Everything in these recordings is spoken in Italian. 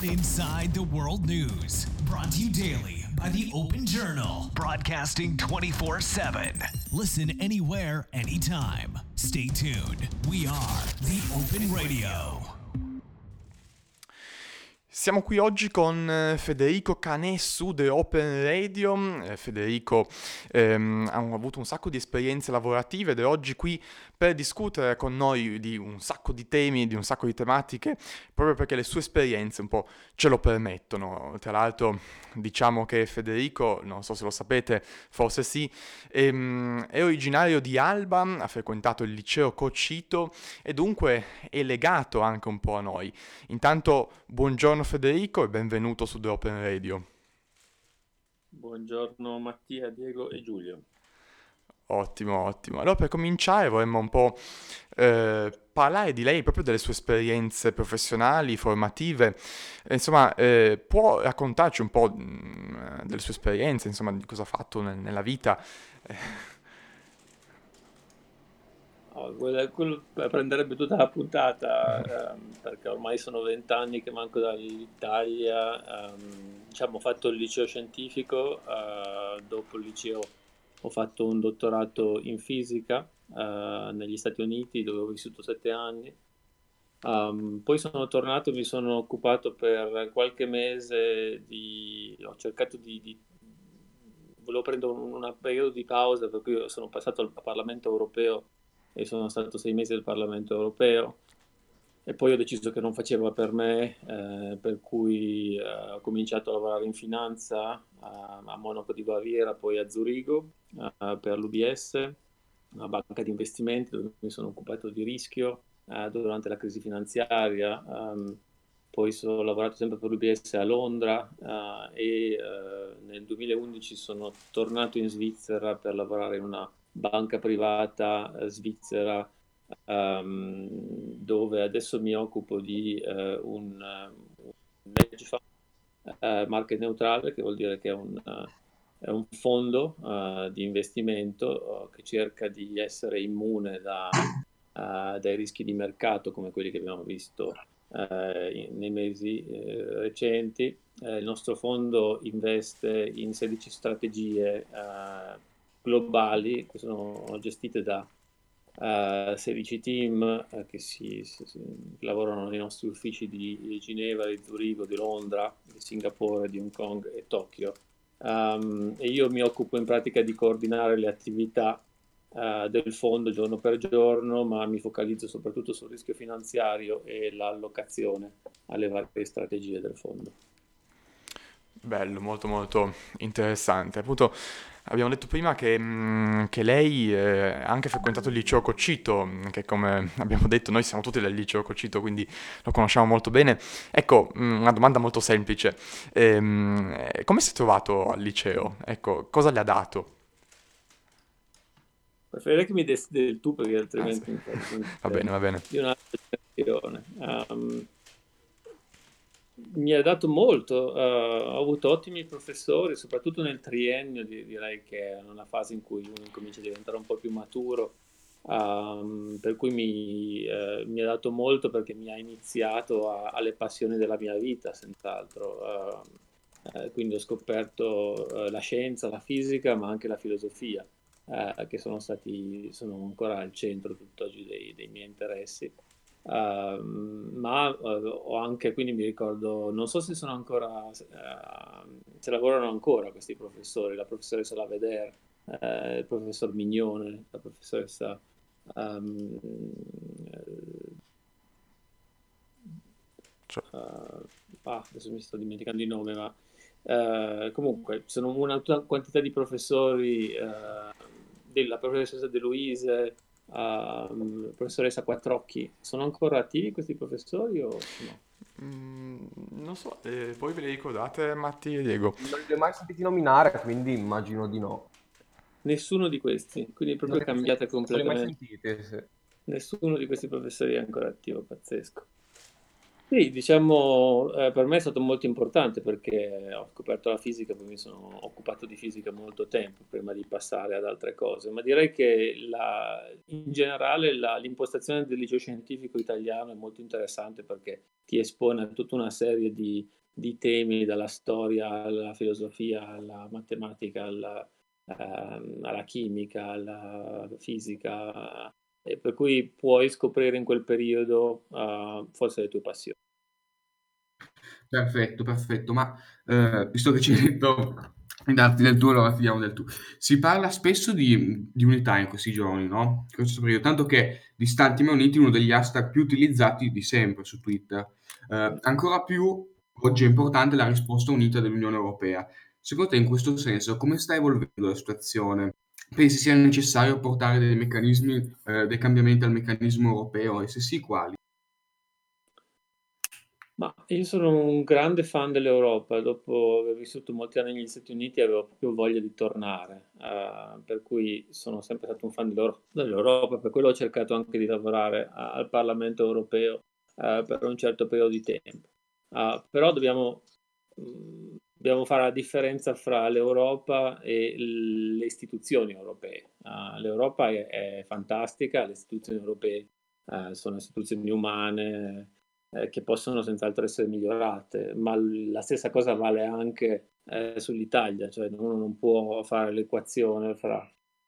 Get inside the world news. Brought to you daily by the Open Journal. Broadcasting 24 7. Listen anywhere, anytime. Stay tuned. We are the Open Radio. Siamo qui oggi con eh, Federico Canè su The Open Radio. Eh, Federico ehm, ha avuto un sacco di esperienze lavorative ed è oggi qui per discutere con noi di un sacco di temi, di un sacco di tematiche, proprio perché le sue esperienze un po' ce lo permettono. Tra l'altro diciamo che Federico, non so se lo sapete, forse sì, ehm, è originario di Alba, ha frequentato il liceo Cocito e dunque è legato anche un po' a noi. Intanto buongiorno Federico e benvenuto su The Open Radio. Buongiorno Mattia, Diego e Giulio. Ottimo, ottimo. Allora per cominciare vorremmo un po' eh, parlare di lei, proprio delle sue esperienze professionali, formative. Insomma, eh, può raccontarci un po' mh, mm, delle sue esperienze, insomma, di cosa ha fatto nel, nella vita? Oh, quello, prenderebbe tutta la puntata ehm, perché ormai sono vent'anni che manco dall'Italia. Ehm, diciamo, ho fatto il liceo scientifico, eh, dopo il liceo ho fatto un dottorato in fisica uh, negli Stati Uniti dove ho vissuto sette anni. Um, poi sono tornato e mi sono occupato per qualche mese di... ho cercato di... di... volevo prendere un, un periodo di pausa per cui sono passato al Parlamento europeo e sono stato sei mesi al Parlamento europeo e poi ho deciso che non faceva per me, eh, per cui eh, ho cominciato a lavorare in finanza a, a Monaco di Baviera, poi a Zurigo eh, per l'UBS, una banca di investimenti dove mi sono occupato di rischio eh, durante la crisi finanziaria. Um, poi ho lavorato sempre per l'UBS a Londra uh, e nel 2011 sono tornato in Svizzera per lavorare in una banca privata svizzera um, dove adesso mi occupo di uh, un, un hedge fund uh, market neutrale, che vuol dire che è un, è un fondo di investimento che cerca di essere immune da, dai rischi di mercato come quelli che abbiamo visto in, nei mesi recenti. il nostro fondo investe in 16 strategie globali che sono gestite da uh, 16 team uh, che si, si, si, lavorano nei nostri uffici di, di, Ginevra, di Zurigo, di Londra, di Singapore, di Hong Kong e Tokyo. Um, e io mi occupo in pratica di coordinare le attività uh, del fondo giorno per giorno, ma mi focalizzo soprattutto sul rischio finanziario e l'allocazione alle varie strategie del fondo. Bello, molto molto interessante. Appunto, abbiamo detto prima che, mm, che lei eh, ha anche frequentato il liceo Coccito, che come abbiamo detto noi siamo tutti del liceo Coccito, quindi lo conosciamo molto bene. Ecco, mm, una domanda molto semplice. Ehm, come si è trovato al liceo? Ecco, cosa le ha dato? Preferirei che mi dessi del tu perché altrimenti... Ah, sì. va bene, va bene. Di un'altra generazione. Um, mi ha dato molto, uh, ho avuto ottimi professori, soprattutto nel triennio, direi che è una fase in cui uno comincia a diventare un po' più maturo, um, per cui mi, uh, mi, ha dato molto perché mi ha iniziato a, alle passioni della mia vita, senz'altro. Uh, quindi ho scoperto la scienza, la fisica, ma anche la filosofia, che sono stati, sono ancora al centro tutt'oggi dei, dei miei interessi. Uh, ma uh, ho anche, quindi mi ricordo, non so se sono ancora, uh, se lavorano ancora questi professori, la professoressa Laveder, eh, il professor Mignone, la professoressa... Um, ah, adesso mi sto dimenticando il nome, ma comunque sono una quantità di professori, della professoressa De Luise, uh, professoressa Quattrocchi, sono ancora attivi questi professori o no? Mm, non so, eh, voi ve li ricordate Matti e Diego? Non li ho mai sentiti nominare, quindi immagino di no. Nessuno di questi, quindi proprio non cambiate completamente. Non li ho mai sentite, sì. Nessuno di questi professori è ancora attivo, pazzesco. Sì, diciamo, eh, per me è stato molto importante perché ho scoperto la fisica, poi mi sono occupato di fisica molto tempo prima di passare ad altre cose, ma direi che la, in generale la, l'impostazione del liceo scientifico italiano è molto interessante perché ti espone a tutta una serie di, di temi, dalla storia alla filosofia, alla matematica, alla, ehm, alla chimica, alla fisica, e per cui puoi scoprire in quel periodo uh, forse le tue passioni. Perfetto, perfetto, ma eh, visto che ci hai detto di darti del tuo, allora ti diamo del tu. Si parla spesso di, di unità in questi giorni, no? questo periodo, tanto che di Stati Uniti è uno degli hashtag più utilizzati di sempre su Twitter. Eh, ancora più oggi è importante la risposta unita dell'Unione Europea. Secondo te, in questo senso, come sta evolvendo la situazione? Pensi sia necessario portare dei meccanismi, eh, dei cambiamenti al meccanismo europeo e se sì, quali? Ma io sono un grande fan dell'Europa, dopo aver vissuto molti anni negli Stati Uniti avevo proprio voglia di tornare, uh, per cui sono sempre stato un fan dell'Europa, per quello ho cercato anche di lavorare al Parlamento europeo uh, per un certo periodo di tempo. Uh, però dobbiamo, mh, mm, dobbiamo, fare la differenza fra l'Europa e le istituzioni europee. L'Europa è, è, fantastica, le istituzioni europee sono istituzioni umane eh, che possono senz'altro essere migliorate, ma la stessa cosa vale anche eh, sull'Italia, cioè uno non può fare l'equazione fra,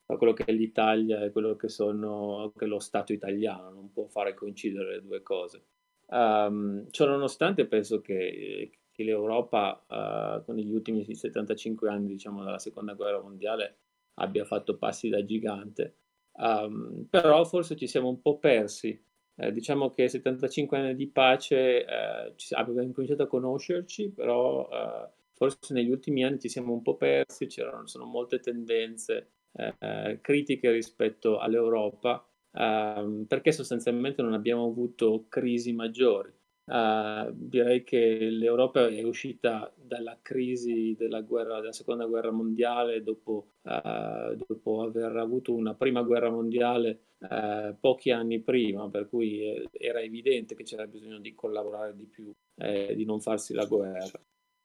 fra quello che è l'Italia e quello che, sono, che è lo Stato italiano, non può fare coincidere le due cose. Um, nonostante penso che, che l'Europa uh, con gli ultimi 75 anni diciamo, dalla seconda guerra mondiale abbia fatto passi da gigante, um, però forse ci siamo un po' persi eh, diciamo che 75 anni di pace eh, abbiamo incominciato a conoscerci, però eh, forse negli ultimi anni ci siamo un po' persi, c'erano sono molte tendenze eh, critiche rispetto all'Europa, ehm, perché sostanzialmente non abbiamo avuto crisi maggiori. Uh, direi che l'Europa è uscita dalla crisi della, guerra, della seconda guerra mondiale dopo, uh, dopo, aver avuto una prima guerra mondiale uh, pochi anni prima, per cui era evidente che c'era bisogno di collaborare di più e di non farsi la guerra.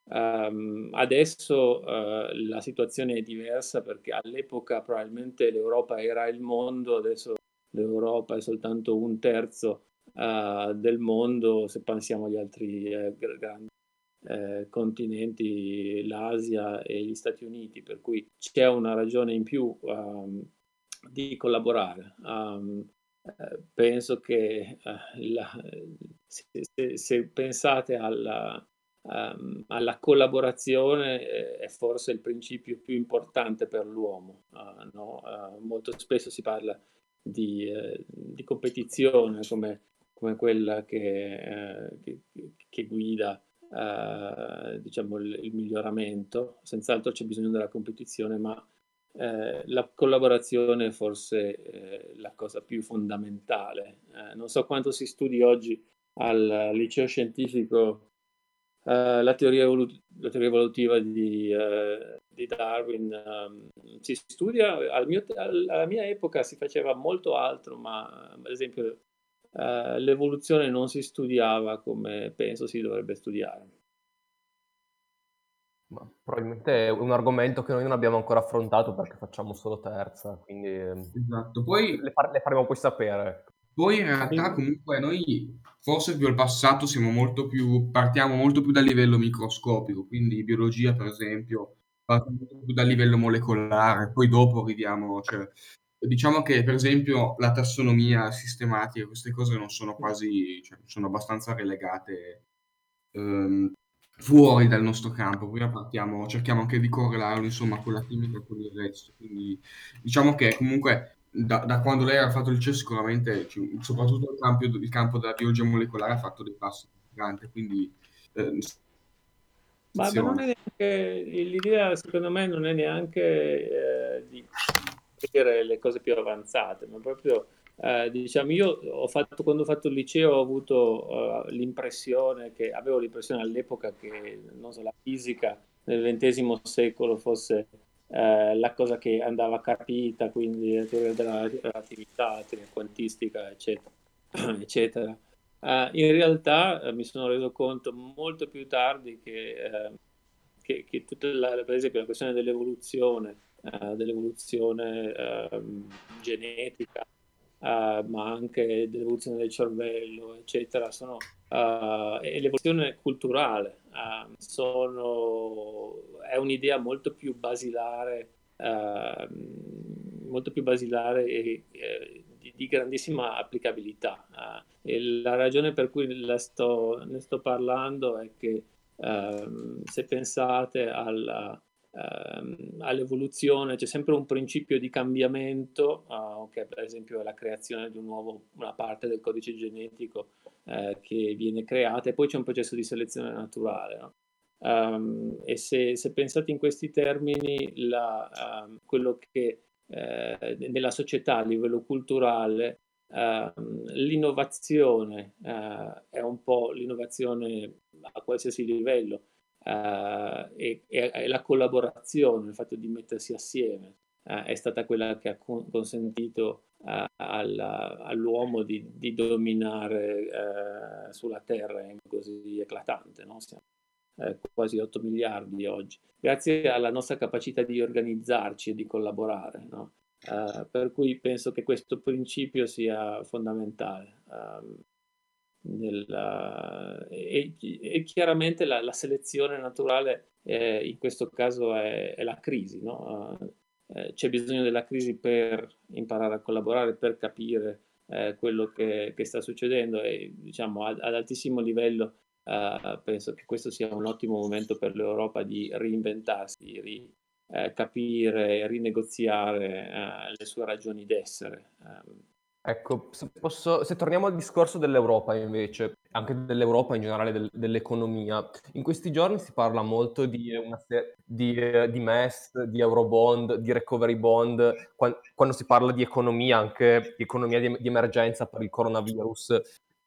Um, adesso la situazione è diversa perché all'epoca probabilmente l'Europa era il mondo, adesso l'Europa è soltanto un terzo uh, del mondo se pensiamo agli altri eh, grandi eh, continenti, l'Asia e gli Stati Uniti, per cui c'è una ragione in più um, di collaborare. Um, penso che uh, la, se, se, se, pensate alla, um, alla collaborazione eh, è forse il principio più importante per l'uomo. Uh, no? uh, molto spesso si parla di, di competizione come come quella che, eh, che, che guida eh, diciamo il, il, miglioramento. Senz'altro c'è bisogno della competizione, ma eh, la collaborazione è forse eh, la cosa più fondamentale. Eh, non so quanto si studi oggi al liceo scientifico Uh, la, teoria evolut- la, teoria evolutiva di, uh, di Darwin um, si studia, al mio, alla mia epoca si faceva molto altro, ma ad esempio eh, l'evoluzione non si studiava come penso si dovrebbe studiare. Ma probabilmente è un argomento che noi non abbiamo ancora affrontato perché facciamo solo terza, quindi ehm, esatto. poi, le, far- le faremo poi sapere. Poi in realtà comunque noi forse più al passato siamo molto più, partiamo molto più dal livello microscopico, quindi biologia per esempio, partiamo molto più dal livello molecolare, poi dopo arriviamo, cioè, Diciamo che per esempio la tassonomia sistematica, queste cose non sono quasi, cioè, sono abbastanza relegate ehm, fuori dal nostro campo. Prima partiamo, cerchiamo anche di correlarlo insomma con la chimica e con il resto. Quindi diciamo che comunque da, da quando lei ha fatto il CES sicuramente, cioè, soprattutto il campo, il campo, della biologia molecolare ha fatto dei passi importanti. Quindi eh, ma, ma, neanche l'idea, secondo me, non è neanche eh, di sapere le cose più avanzate, ma proprio eh, diciamo io ho fatto, quando ho fatto il liceo ho avuto uh, l'impressione che avevo l'impressione all'epoca che so, la fisica nel XX secolo fosse eh, la cosa che andava capita, quindi la teoria della relatività, la teoria quantistica, eccetera, eccetera. Uh, in realtà uh, mi sono reso conto molto più tardi che, uh, che, che tutta la, per esempio la questione dell'evoluzione, dell'evoluzione ehm, genetica, ma anche dell'evoluzione del cervello, eccetera, sono, e l'evoluzione culturale sono, è un'idea molto più basilare, molto più basilare e, e di, di, grandissima applicabilità. E la ragione per cui sto, ne sto parlando è che ehm, se pensate alla, ehm, all'evoluzione c'è sempre un principio di cambiamento, uh, che per esempio la creazione di un nuovo, una parte del codice genetico eh, che viene creata e poi c'è un processo di selezione naturale. No? Um, e se, se, pensate in questi termini, la, um, quello che eh, nella società a livello culturale Uh, l'innovazione uh, è un po' l'innovazione a qualsiasi livello uh, e, e, la collaborazione, il fatto di mettersi assieme eh, è stata quella che ha con- consentito alla, all'uomo di, di dominare sulla Terra in così eclatante. No? Siamo quasi 8 miliardi oggi, grazie alla nostra capacità di organizzarci e di collaborare. No? Uh, per cui penso che questo principio sia fondamentale. Um, nella, e, e, chiaramente la, la selezione naturale eh, in questo caso è, è la crisi. No? Uh, eh, c'è bisogno della crisi per imparare a collaborare, per capire eh, quello che, che, sta succedendo e diciamo ad, ad altissimo livello uh, penso che questo sia un ottimo momento per l'Europa di reinventarsi, di eh, capire, rinegoziare eh, le sue ragioni d'essere. Ecco, se, posso, se, torniamo al discorso dell'Europa invece, anche dell'Europa in generale, del, dell'economia, in questi giorni si parla molto di, se- di, di, MES, di Eurobond, di Recovery Bond, quando, quando, si parla di economia, anche di economia di, di emergenza per il coronavirus.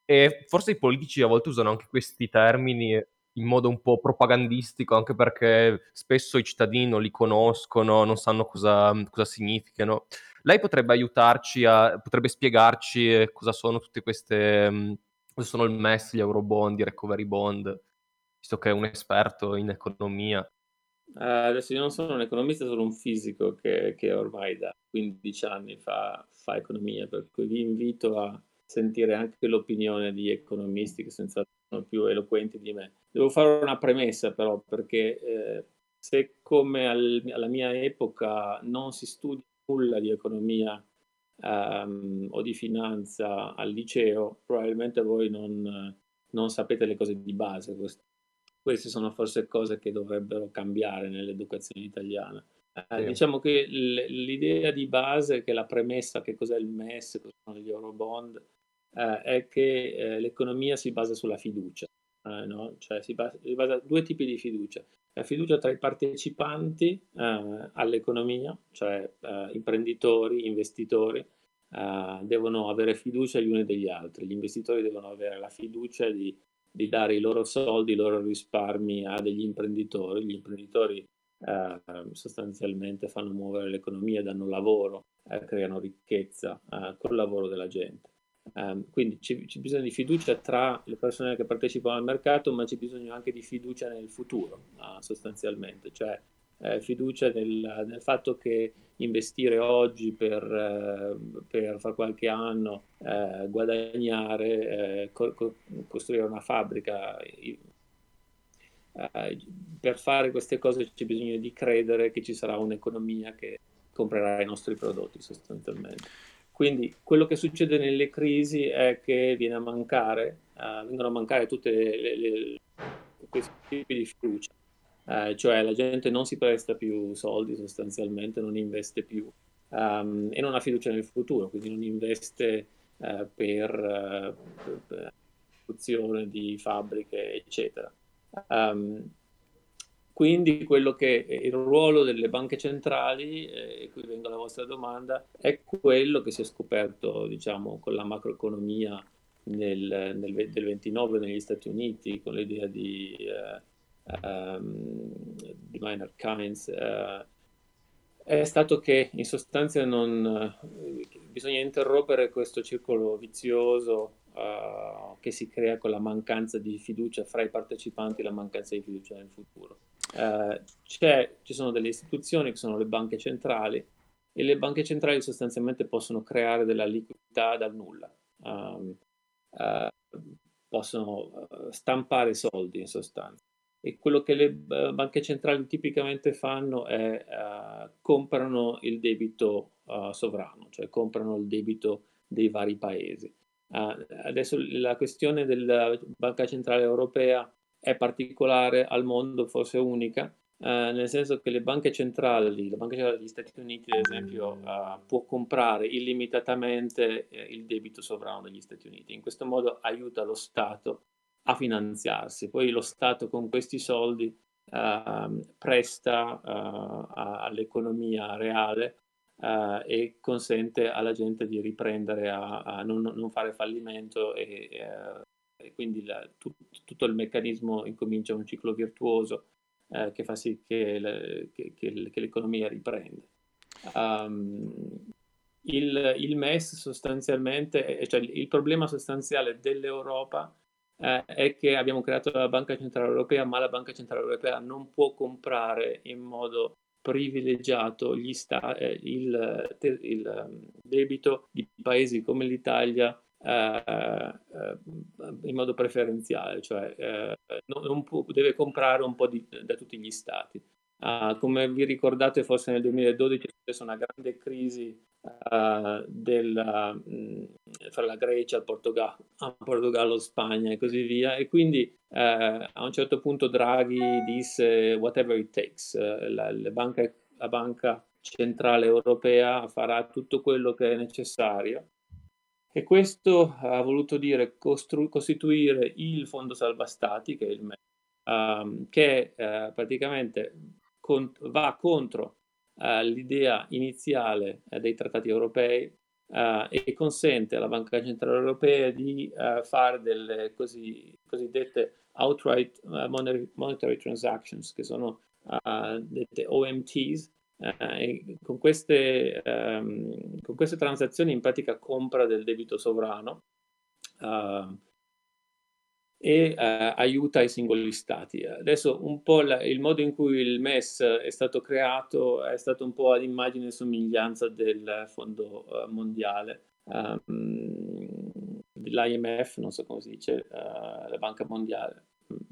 E forse i politici a volte usano anche questi termini in modo un po' propagandistico, anche perché spesso i cittadini non li conoscono, non sanno cosa, cosa significano. Lei potrebbe aiutarci, a, potrebbe spiegarci eh, cosa sono tutte queste, mm, cosa sono il MES, gli Eurobond, i Recovery Bond, visto che è un esperto in economia. Uh, adesso io non sono un economista, sono un fisico che, che ormai da 15 anni fa, fa economia, per cui vi invito a sentire anche l'opinione di economisti che senz'altro sono più eloquenti di me. Devo fare una premessa però perché eh, se come al, alla mia epoca non si studia nulla di economia um, o di finanza al liceo, probabilmente voi non, non sapete le cose di base. Queste, queste sono forse cose che dovrebbero cambiare nell'educazione italiana. Eh. Diciamo che l'idea di base, che la premessa, che cos'è il MES, cosa sono gli Eurobond, eh, è che eh, l'economia si basa sulla fiducia, eh, no? cioè si basa, si basa due tipi di fiducia. La fiducia tra i partecipanti eh, all'economia, cioè eh, imprenditori, investitori, eh, devono avere fiducia gli uni degli altri. Gli investitori devono avere la fiducia di, di dare i loro soldi, i loro risparmi a degli imprenditori. Gli imprenditori eh, sostanzialmente fanno muovere l'economia, danno lavoro, eh, creano ricchezza eh, col lavoro della gente. Um, quindi c'è, bisogno di fiducia tra le persone che partecipano al mercato, ma c'è bisogno anche di fiducia nel futuro, uh, sostanzialmente, cioè eh, fiducia nel, nel, fatto che investire oggi per, eh, per fra qualche anno eh, guadagnare, eh, co- co- costruire una fabbrica. Eh, per fare queste cose c'è bisogno di credere che ci sarà un'economia che comprerà i nostri prodotti sostanzialmente. Quindi quello che succede nelle crisi è che viene a mancare, uh, vengono a mancare tutti questi tipi di fiducia, uh, cioè la gente non si presta più soldi sostanzialmente, non investe più um, e non ha fiducia nel futuro, quindi non investe uh, per, per, produzione di fabbriche, eccetera. Um, quindi quello che il ruolo delle banche centrali, eh, e qui vengo alla vostra domanda, è quello che si è scoperto diciamo, con la macroeconomia nel, nel, del 29 negli Stati Uniti, con l'idea di, uh, um, di Maynard Keynes, uh, è stato che in sostanza non, uh, bisogna interrompere questo circolo vizioso uh, che si crea con la mancanza di fiducia fra i partecipanti e la mancanza di fiducia nel futuro. Uh, ci sono delle istituzioni che sono le banche centrali e le banche centrali sostanzialmente possono creare della liquidità dal nulla. Um, uh, possono stampare soldi in sostanza e quello che le banche centrali tipicamente fanno è uh, comprano il debito sovrano, cioè comprano il debito dei vari paesi. Adesso la questione della Banca Centrale Europea è particolare al mondo, forse unica, nel senso che le banche centrali, la Banca Centrale degli Stati Uniti, ad esempio, può comprare illimitatamente eh, il debito sovrano degli Stati Uniti. In questo modo aiuta lo Stato a finanziarsi. Poi lo Stato con questi soldi uh, presta uh, all'economia reale uh, e consente alla gente di riprendere a, a non, non, fare fallimento e, e quindi la, tu, tutto il meccanismo incomincia un ciclo virtuoso che fa sì che, le, che, che, che l'economia riprenda. Um, il, il, MES sostanzialmente, cioè il problema sostanziale dell'Europa eh, è che abbiamo creato la Banca Centrale Europea, ma la Banca Centrale Europea non può comprare in modo privilegiato sta- eh, il, il, ehm, debito di paesi come l'Italia eh, eh, in modo preferenziale, cioè eh, non, può, deve comprare un po' di, da tutti gli stati. Uh, come vi ricordate, forse nel 2012 c'è stata una grande crisi uh, della, mh, fra la Grecia, il Portogallo, Portogallo, Spagna e così via. E quindi uh, a un certo punto Draghi disse whatever it takes, la, la, banca, la banca centrale europea farà tutto quello che è necessario. E questo ha voluto dire costru- costituire il Fondo Salva Stati, che è il MES, um, che uh, praticamente con- va contro uh, l'idea iniziale uh, dei trattati europei uh, e consente alla Banca Centrale Europea di fare delle così, cosiddette outright monetary, monetary, transactions, che sono dette OMTs, con queste, um, con, queste, transazioni in pratica compra del debito sovrano uh, e eh, aiuta i singoli stati. Adesso un po' la, il modo in cui il MES è stato creato è stato un po' ad immagine e somiglianza del Fondo uh, Mondiale, um, dell'IMF, non so come si dice, uh, la Banca Mondiale,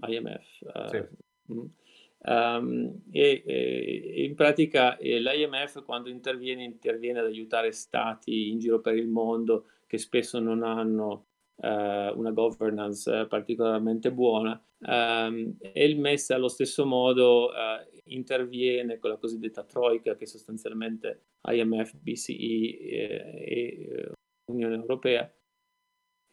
IMF. Uh, sì. Um, e, e, in pratica eh, l'IMF quando interviene interviene ad aiutare stati in giro per il mondo che spesso non hanno eh, una governance particolarmente buona ehm, e il MES allo stesso modo eh, interviene con la cosiddetta troica che sostanzialmente IMF, BCE e, e Unione Europea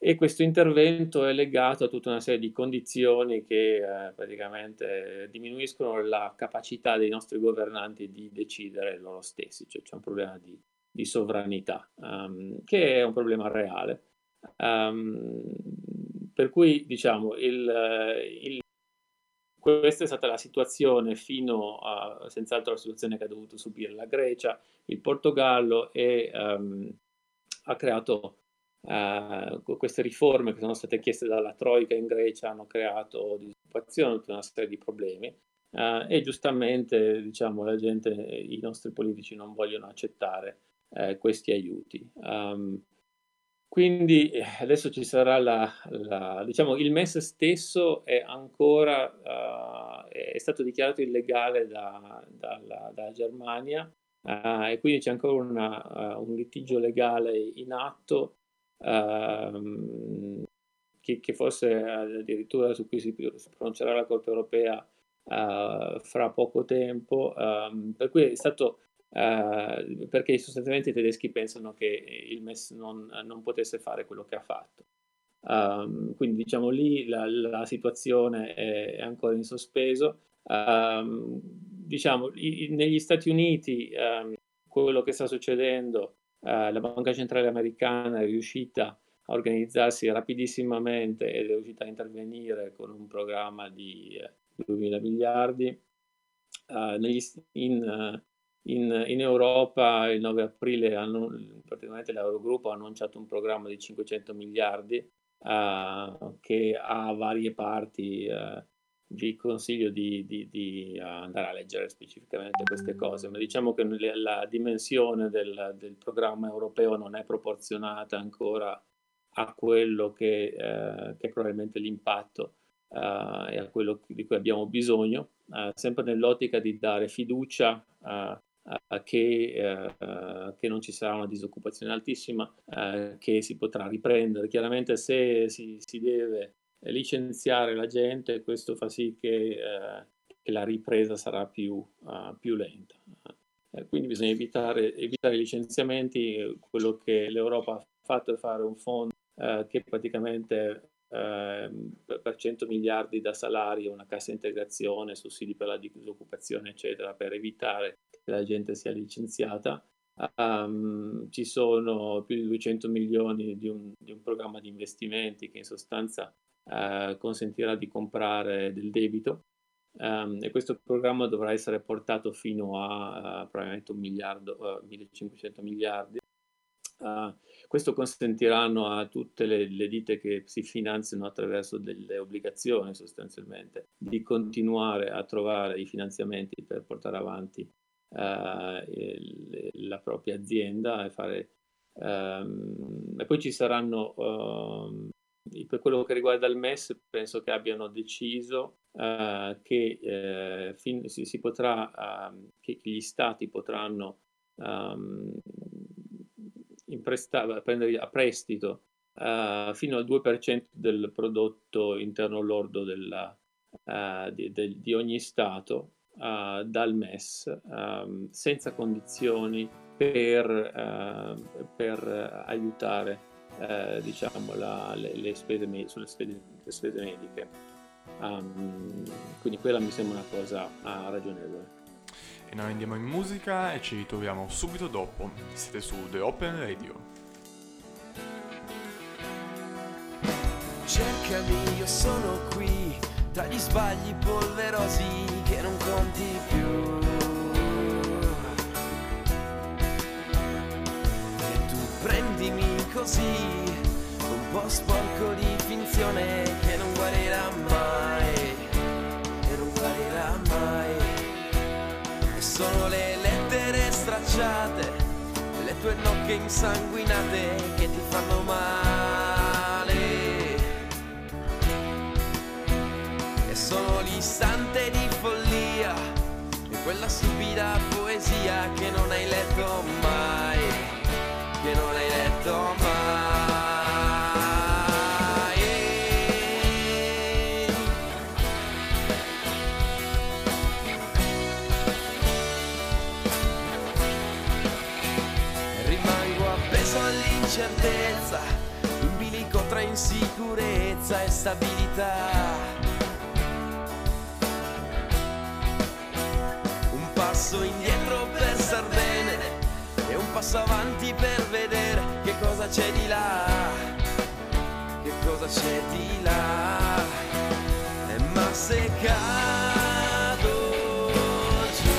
e questo intervento è legato a tutta una serie di condizioni che eh, praticamente diminuiscono la capacità dei nostri governanti di decidere loro stessi, cioè c'è un problema di, di sovranità, um, che è un problema reale. Um, per cui diciamo il, il, questa è stata la situazione fino a senz'altro la situazione che ha dovuto subire la Grecia, il Portogallo e um, ha creato uh, queste riforme che sono state chieste dalla Troica in Grecia hanno creato disoccupazione, tutta una serie di problemi uh, e giustamente diciamo la gente, i nostri politici non vogliono accettare uh, questi aiuti. Um, quindi adesso ci sarà la, la, diciamo, il MES stesso è ancora, è stato dichiarato illegale da, dalla, dalla, Germania e quindi c'è ancora una, un litigio legale in atto che, che, forse addirittura su cui si pronuncerà la Corte europea fra poco tempo, um, per cui è stato Uh, perché sostanzialmente i tedeschi pensano che il MES non, non potesse fare quello che ha fatto. Um, quindi diciamo lì la, la situazione è, è, ancora in sospeso. Um, diciamo, i, negli Stati Uniti quello che sta succedendo, la Banca Centrale Americana è riuscita a organizzarsi rapidissimamente ed è riuscita a intervenire con un programma di uh, 2 miliardi. Negli, in, in, in, Europa il 9 aprile hanno, praticamente l'Eurogruppo ha annunciato un programma di 500 miliardi che ha varie parti. Vi consiglio di, di, di, andare a leggere specificamente queste cose, ma diciamo che la dimensione del, del programma europeo non è proporzionata ancora a quello che, eh, che è probabilmente l'impatto eh, e a quello di cui abbiamo bisogno, eh, sempre nell'ottica di dare fiducia che, eh, che, non ci sarà una disoccupazione altissima, eh, che si potrà riprendere. Chiaramente se si, si, deve licenziare la gente, questo fa sì che, eh, che la ripresa sarà più, più lenta. quindi bisogna evitare, evitare, i licenziamenti. Quello che l'Europa ha fatto è fare un fondo che praticamente Ehm, per 100 miliardi da salari, una cassa integrazione, sussidi per la disoccupazione, eccetera, per evitare che la gente sia licenziata. Um, ci sono più di 200 milioni di un, di un programma di investimenti che in sostanza uh, consentirà di comprare del debito um, e questo programma dovrà essere portato fino a uh, probabilmente un miliardo, uh, 1500 miliardi. Uh, questo consentiranno a tutte le, le, ditte che si finanziano attraverso delle obbligazioni sostanzialmente di continuare a trovare i finanziamenti per portare avanti il, la propria azienda e fare... Um, e poi ci saranno, uh, per quello che riguarda il MES, penso che abbiano deciso uh, che, eh, fin, si, si, potrà, ehm, che gli stati potranno um, presta- prendere a prestito uh, fino al 2% del prodotto interno lordo della, uh, di, di, di, ogni Stato uh, dal MES um, senza condizioni per, per aiutare diciamo, la, le, le, spese me- sulle spese, le spese mediche. Um, quindi quella mi sembra una cosa ragionevole. E noi andiamo in musica e ci ritroviamo subito dopo. Siete su The Open Radio. Cercami, io sono qui, tra gli sbagli polverosi che non conti più. Così, un po' sporco di finzione che non guarirà mai, e non guarirà mai sono le lettere stracciate, le tue nocche insanguinate che ti fanno male. E sono l'istante di follia, e quella stupida poesia che non hai letto mai, che non hai letto mai. incertezza, in bilico tra insicurezza e stabilità. Un passo indietro passo avanti per vedere che cosa c'è di là, che cosa c'è di là. E ma se cado giù.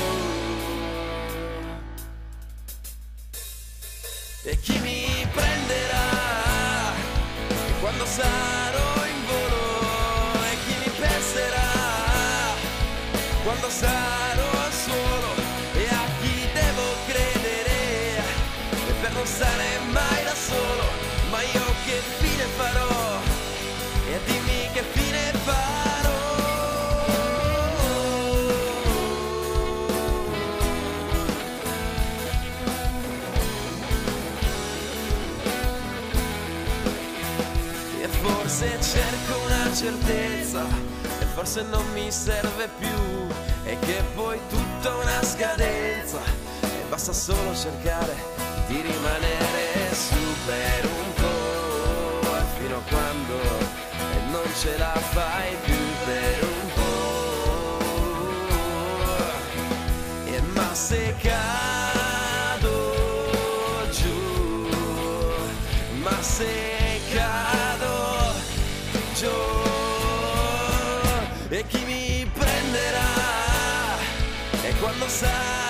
E chi mi quando sarò in volo e chi mi penserà quando sarò e stare mai da solo ma io che fine farò? E dimmi che fine farò. Forse cerco una certezza e forse non mi serve più e che poi tutta una scadenza e basta solo cercare di rimanere su per un po' fino a quando non ce la fai più per un po' e ma se cado giù ma se e chi mi prenderà? E quando sarò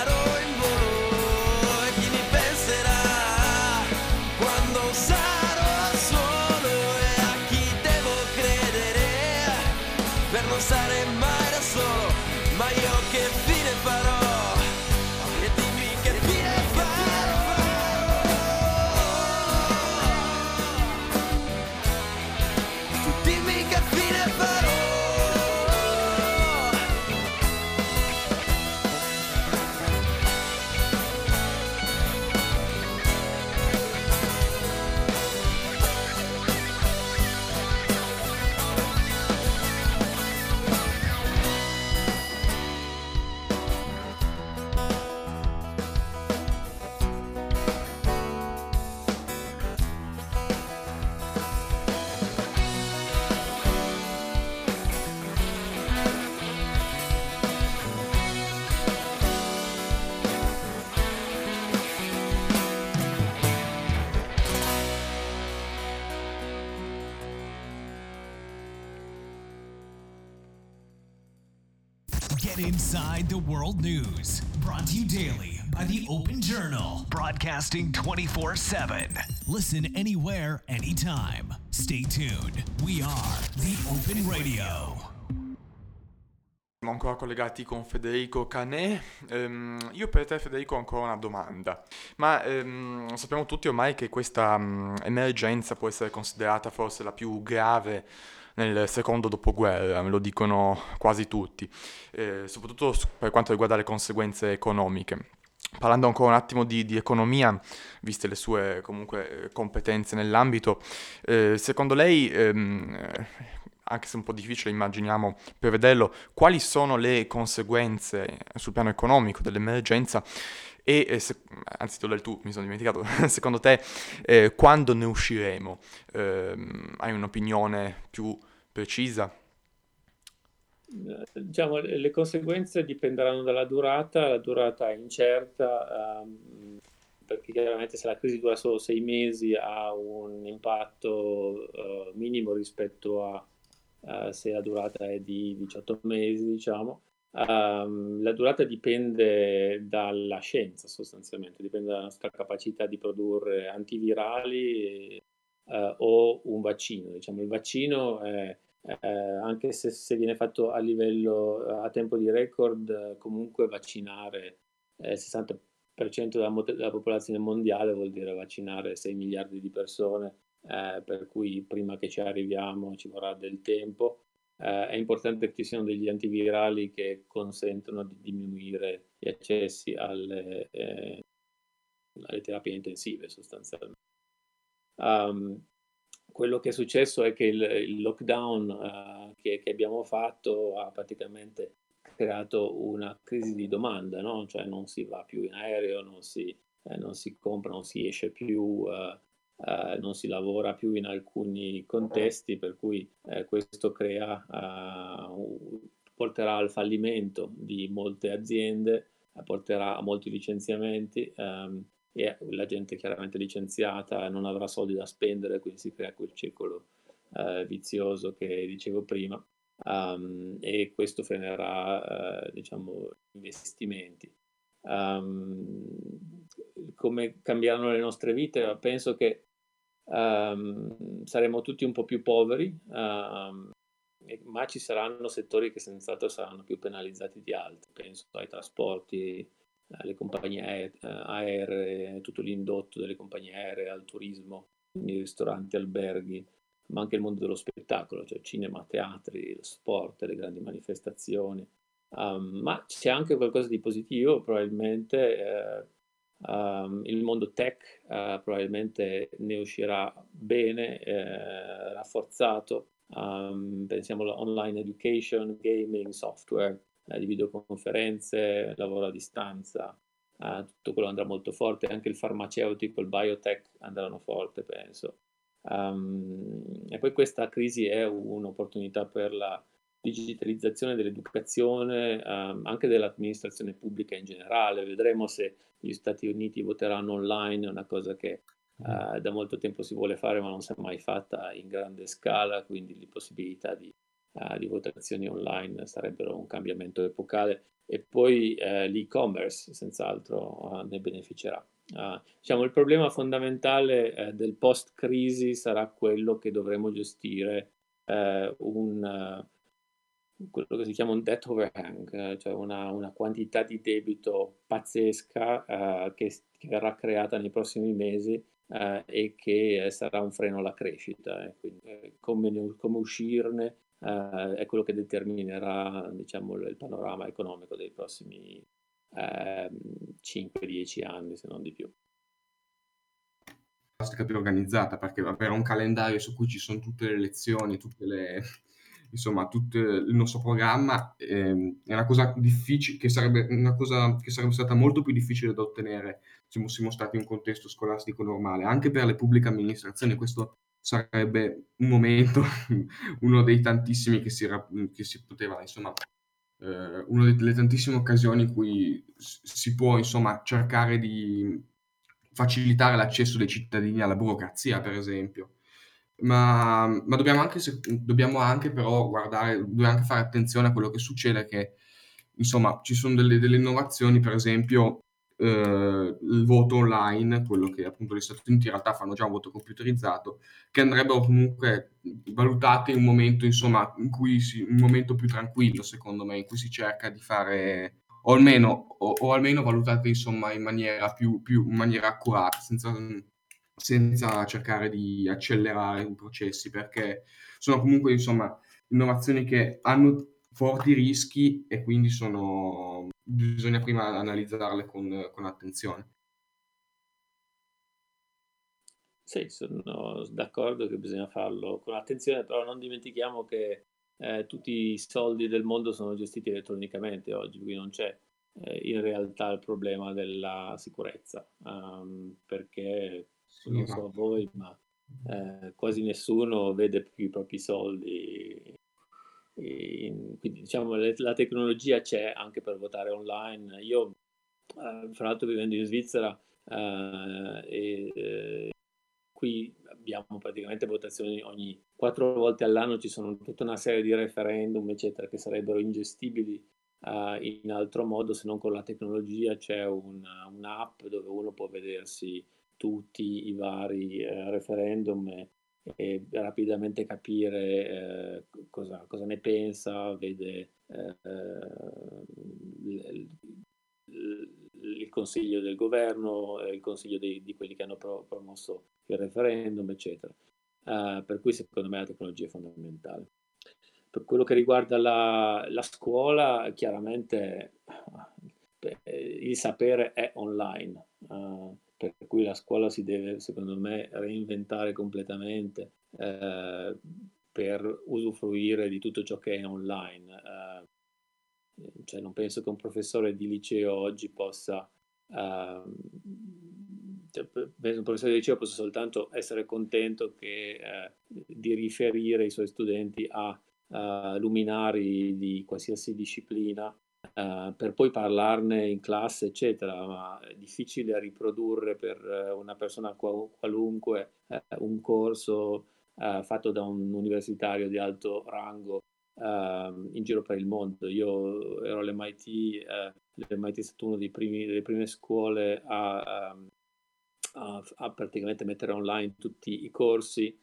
inside the world news. Brought to you daily by the Open Journal, broadcasting 24 7. Listen anywhere, anytime. Stay tuned. We are the Open Radio. Siamo ancora collegati con Federico Canè. Ehm, io per te, Federico, ho ancora una domanda. Ma ehm, sappiamo tutti ormai che questa mm, emergenza può essere considerata forse la più grave nel secondo dopoguerra, me lo dicono quasi tutti, eh, soprattutto per quanto riguarda le conseguenze economiche. Parlando ancora un attimo di, di economia, viste le sue comunque eh, competenze nell'ambito, eh, secondo lei, ehm, eh, anche se è un po' difficile immaginiamo prevederlo, quali sono le conseguenze sul piano economico dell'emergenza e, eh, se- anzi tu, tu mi sono dimenticato, secondo te eh, quando ne usciremo? Ehm, hai un'opinione più precisa? Eh, Diciamo, le conseguenze dipenderanno dalla durata, la durata è incerta, ehm, perché chiaramente se la crisi dura solo sei mesi ha un impatto eh, minimo rispetto a eh, se la durata è di 18 mesi, diciamo. Ehm, la durata dipende dalla scienza sostanzialmente, dipende dalla nostra capacità di produrre antivirali eh, o un vaccino. Diciamo, il vaccino è eh, anche se, se viene fatto a livello a tempo di record, comunque vaccinare eh, il 60% della, della popolazione mondiale vuol dire vaccinare 6 miliardi di persone, eh, per cui prima che ci arriviamo ci vorrà del tempo. Eh, è importante che ci siano degli antivirali che consentono di diminuire gli accessi alle, eh, alle terapie intensive sostanzialmente. Um, quello che è successo è che il, il lockdown eh, che, che abbiamo fatto ha praticamente creato una crisi di domanda, no? Cioè non si va più in aereo, non si, eh, non si compra, non si esce più, eh, eh, non si lavora più in alcuni contesti, per cui eh, questo crea, eh, porterà al fallimento di molte aziende, eh, porterà a molti licenziamenti. ehm, e la gente chiaramente licenziata non avrà soldi da spendere, quindi si crea quel circolo eh, vizioso che dicevo prima um, e questo frenerà eh, diciamo investimenti. Um, come cambieranno le nostre vite? Penso che um, saremo tutti un po' più poveri, um, ma ci saranno settori che senz'altro saranno più penalizzati di altri. Penso ai trasporti, alle compagnie eh, aeree, tutto l'indotto delle compagnie aeree, al turismo, i ristoranti, alberghi, ma anche il mondo dello spettacolo, cioè cinema, teatri, sport, le grandi manifestazioni. Um, ma c'è anche qualcosa di positivo, probabilmente eh, um, il mondo tech eh, probabilmente ne uscirà bene, eh, rafforzato. Um, pensiamo all'online education, gaming, software eh, di videoconferenze, lavoro a distanza, eh, tutto quello andrà molto forte, anche il farmaceutico, il biotech andranno forte, penso. Um, e poi questa crisi è un'opportunità per la digitalizzazione dell'educazione, um, anche dell'amministrazione pubblica in generale. Vedremo se gli Stati Uniti voteranno online, è una cosa che uh, da molto tempo si vuole fare ma non si è mai fatta in grande scala, quindi le possibilità di, uh, di votazioni online sarebbero un cambiamento epocale e poi uh, l'e-commerce senz'altro ne beneficerà. Uh, diciamo, il problema fondamentale eh, del post-crisi sarà quello che dovremo gestire eh, un, quello che si chiama un debt overhang, eh, cioè una, una, quantità di debito pazzesca uh, che, che, verrà creata nei prossimi mesi e che sarà un freno alla crescita. Quindi, come, come, uscirne è quello che determinerà diciamo, il panorama economico dei prossimi eh, 5-10 anni, se non di più. Più organizzata, perché avere un calendario su cui ci sono tutte le lezioni, tutte le, insomma, tutto il nostro programma eh, è una cosa difficile, che sarebbe una cosa che sarebbe stata molto più difficile da ottenere se fossimo stati in un contesto scolastico normale, anche per le pubbliche amministrazioni. Questo sarebbe un momento, uno dei tantissimi che si, che si poteva, insomma, eh, una delle tantissime occasioni in cui si può insomma cercare di facilitare l'accesso dei cittadini alla burocrazia, per esempio. Ma, ma dobbiamo, anche, dobbiamo anche però guardare, dobbiamo anche fare attenzione a quello che succede che insomma, ci sono delle, delle innovazioni, per esempio eh, il voto online, quello che appunto gli Stati Uniti in realtà fanno già un voto computerizzato, che andrebbero comunque valutate in un momento, insomma, in cui si, un momento più tranquillo, secondo me, in cui si cerca di fare, o almeno, o, o almeno valutate, insomma, in maniera più, più in maniera accurata, senza, senza cercare di accelerare i processi, perché sono comunque, insomma, innovazioni che hanno forti rischi e quindi sono, bisogna prima analizzarle con, con attenzione. Sì, sono d'accordo che bisogna farlo con attenzione, però non dimentichiamo che eh, tutti i soldi del mondo sono gestiti elettronicamente oggi, quindi non c'è eh, in realtà il problema della sicurezza, um, perché non so voi, ma eh, quasi nessuno vede più i propri soldi e quindi diciamo la tecnologia c'è anche per votare online. Io, eh, fra l'altro, vivendo in Svizzera, eh, e, eh, qui abbiamo praticamente votazioni ogni quattro volte all'anno, ci sono tutta una serie di referendum, eccetera, che sarebbero ingestibili uh, in altro modo se non con la tecnologia. C'è una, un'app dove uno può vedersi tutti i vari uh, referendum e, e rapidamente capire eh, cosa, cosa, ne pensa, vede eh, il, il, consiglio del governo, il consiglio di, di quelli che hanno pro, promosso il referendum, eccetera. Uh, per cui secondo me la tecnologia è fondamentale. Per quello che riguarda la, la scuola, chiaramente il sapere è online. Uh, per cui la scuola si deve, secondo me, reinventare completamente eh, per usufruire di tutto ciò che è online. Eh, cioè non penso che un professore di liceo oggi possa, eh, un professore di liceo possa soltanto essere contento che, eh, di riferire i suoi studenti a luminari di qualsiasi disciplina Uh, per poi parlarne in classe, eccetera, ma è difficile riprodurre per eh, una persona qual- qualunque uh, un corso uh, fatto da un universitario di alto rango ehm, in giro per il mondo. Io ero all'MIT, l'MIT è stato una delle prime scuole a, um, a, a, praticamente mettere online tutti i corsi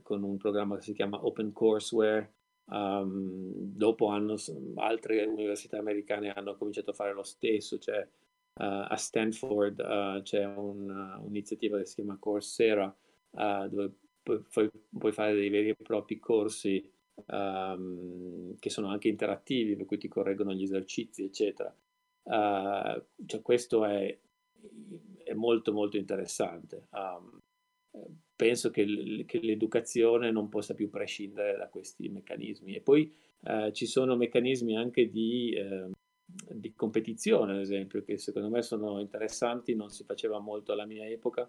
con un programma che si chiama Open Courseware Um, dopo hanno, altre università americane hanno cominciato a fare lo stesso, cioè uh, a Stanford uh, c'è un, uh, un'iniziativa che si chiama Coursera dove puoi, puoi, fare dei veri e propri corsi um, che sono anche interattivi, per cui ti correggono gli esercizi, eccetera. cioè questo è, è, molto molto interessante. Um, penso che, che, l'educazione non possa più prescindere da questi meccanismi. E poi eh, ci sono meccanismi anche di, eh, di, competizione, ad esempio, che secondo me sono interessanti, non si faceva molto alla mia epoca,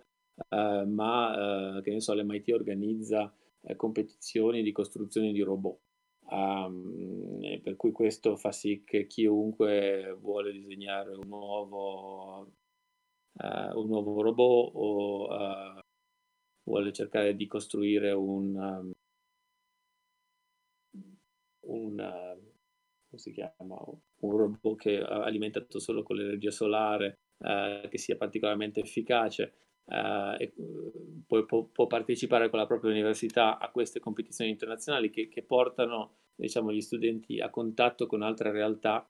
eh, ma eh, che ne so, l'MIT organizza eh, competizioni di costruzione di robot. Um, per cui questo fa sì che chiunque vuole disegnare un nuovo, uh, un nuovo robot o uh, vuole cercare di costruire un, um, un uh, un robot che è alimentato solo con l'energia solare, uh, che sia particolarmente efficace. Uh, e poi può, può, partecipare con la propria università a queste competizioni internazionali che, che portano diciamo, gli studenti a contatto con altre realtà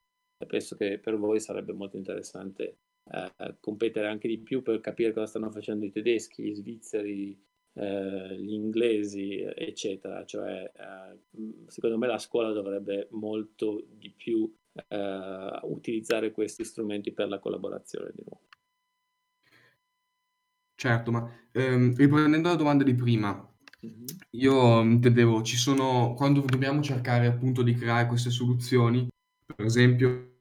penso che per voi sarebbe molto interessante eh, competere anche di più per capire cosa stanno facendo i tedeschi, gli svizzeri, eh, gli inglesi, eccetera. Cioè, eh, secondo me la scuola dovrebbe molto di più eh, utilizzare questi strumenti per la collaborazione di nuovo. Certo, ma ehm, riprendendo la domanda di prima, mm-hmm. io intendevo, ci sono, quando dobbiamo cercare appunto di creare queste soluzioni, per esempio,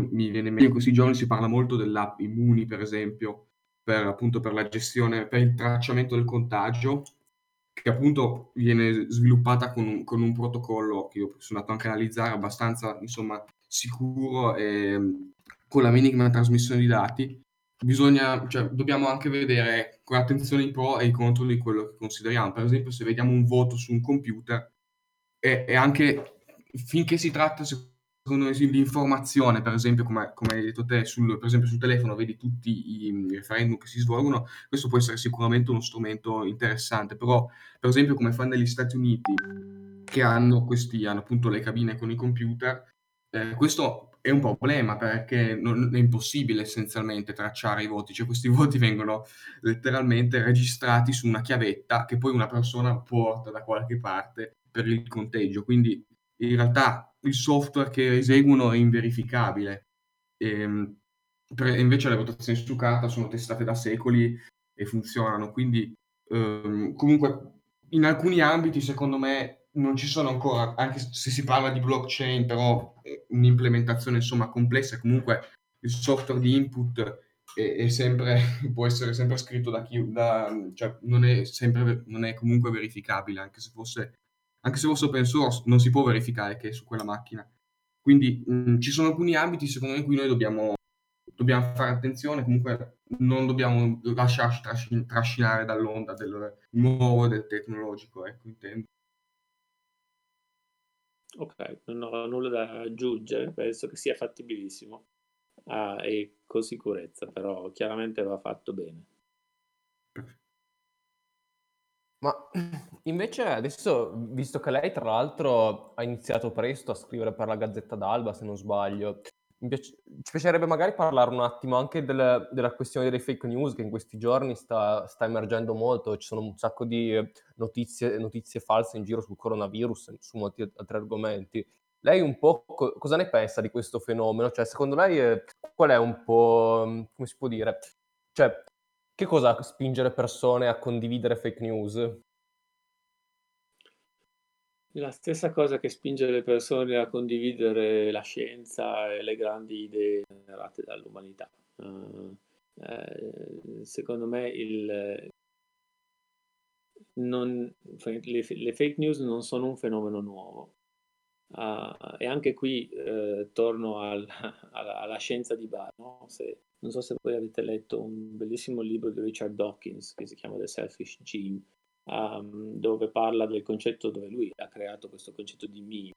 mi viene meglio in questi giorni si parla molto dell'app Immuni, per esempio, per, appunto, per la gestione, per il tracciamento del contagio, che appunto viene sviluppata con un, con un protocollo che io sono andato anche a analizzare abbastanza, insomma, sicuro e con la minima trasmissione di dati. Bisogna, cioè, dobbiamo anche vedere con attenzione i pro e i contro di quello che consideriamo. Per esempio, se vediamo un voto su un computer, e, e anche finché si tratta, secondo me sì, l'informazione, per esempio, come, come hai detto te, sul, per esempio sul telefono vedi tutti i referendum che si svolgono, questo può essere sicuramente uno strumento interessante, però per esempio come fanno negli Stati Uniti, che hanno, questi, hanno appunto le cabine con i computer, eh, questo è un problema perché non, è impossibile essenzialmente tracciare i voti, cioè questi voti vengono letteralmente registrati su una chiavetta che poi una persona porta da qualche parte per il conteggio, quindi in realtà il software che eseguono è inverificabile. E, ehm, per, invece le votazioni su carta sono testate da secoli e funzionano, quindi ehm, comunque in alcuni ambiti secondo me non ci sono ancora, anche se si parla di blockchain, però un'implementazione insomma complessa, comunque il software di input è, è sempre, può essere sempre scritto da chi, da, cioè non è, sempre, non è comunque verificabile, anche se fosse anche se fosse open source, non si può verificare che è su quella macchina. Quindi mh, ci sono alcuni ambiti, secondo me, in cui noi dobbiamo, dobbiamo fare attenzione, comunque non dobbiamo lasciarci trascin- trascinare dall'onda del nuovo del tecnologico, ecco, intendo. Ok, non ho nulla da aggiungere, penso che sia fattibilissimo ah, e con sicurezza, però chiaramente va fatto bene. Perfetto. Ma invece adesso, visto che lei tra l'altro ha iniziato presto a scrivere per la Gazzetta d'Alba, se non sbaglio, piace- ci piacerebbe magari parlare un attimo anche del- della questione delle fake news che in questi giorni sta, sta emergendo molto, ci sono un sacco di notizie, notizie false in giro sul coronavirus, e su molti altri argomenti. Lei un po' co- cosa ne pensa di questo fenomeno? Cioè, secondo lei eh, qual è un po', come si può dire? Cioè, che cosa spinge le persone a condividere fake news? La stessa cosa che spinge le persone a condividere la scienza e le grandi idee generate dall'umanità. Uh, eh, secondo me il, non, le, le, fake news non sono un fenomeno nuovo. Uh, e anche qui uh, torno al, alla, alla, scienza di base. No? Se, non so se voi avete letto un bellissimo libro di Richard Dawkins che si chiama The Selfish Gene, um, dove parla del concetto, dove lui ha creato questo concetto di meme,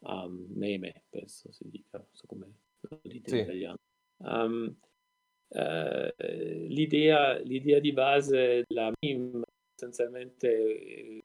um, meme, penso si dica, non so come lo dite sì. in italiano. Um, uh, l'idea, l'idea, di base della meme essenzialmente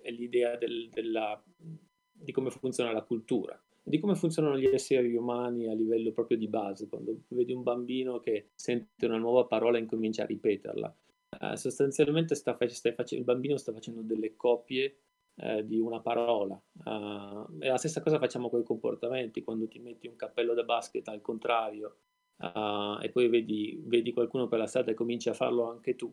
è l'idea del, della, di come funziona la cultura di come funzionano gli esseri umani a livello proprio di base, quando vedi un bambino che sente una nuova parola e incomincia a ripeterla. Uh, sostanzialmente sta, sta face- il bambino sta facendo delle copie uh, di una parola. Uh, e la stessa cosa facciamo con i comportamenti, quando ti metti un cappello da basket al contrario e poi vedi, vedi, qualcuno per la strada e cominci a farlo anche tu,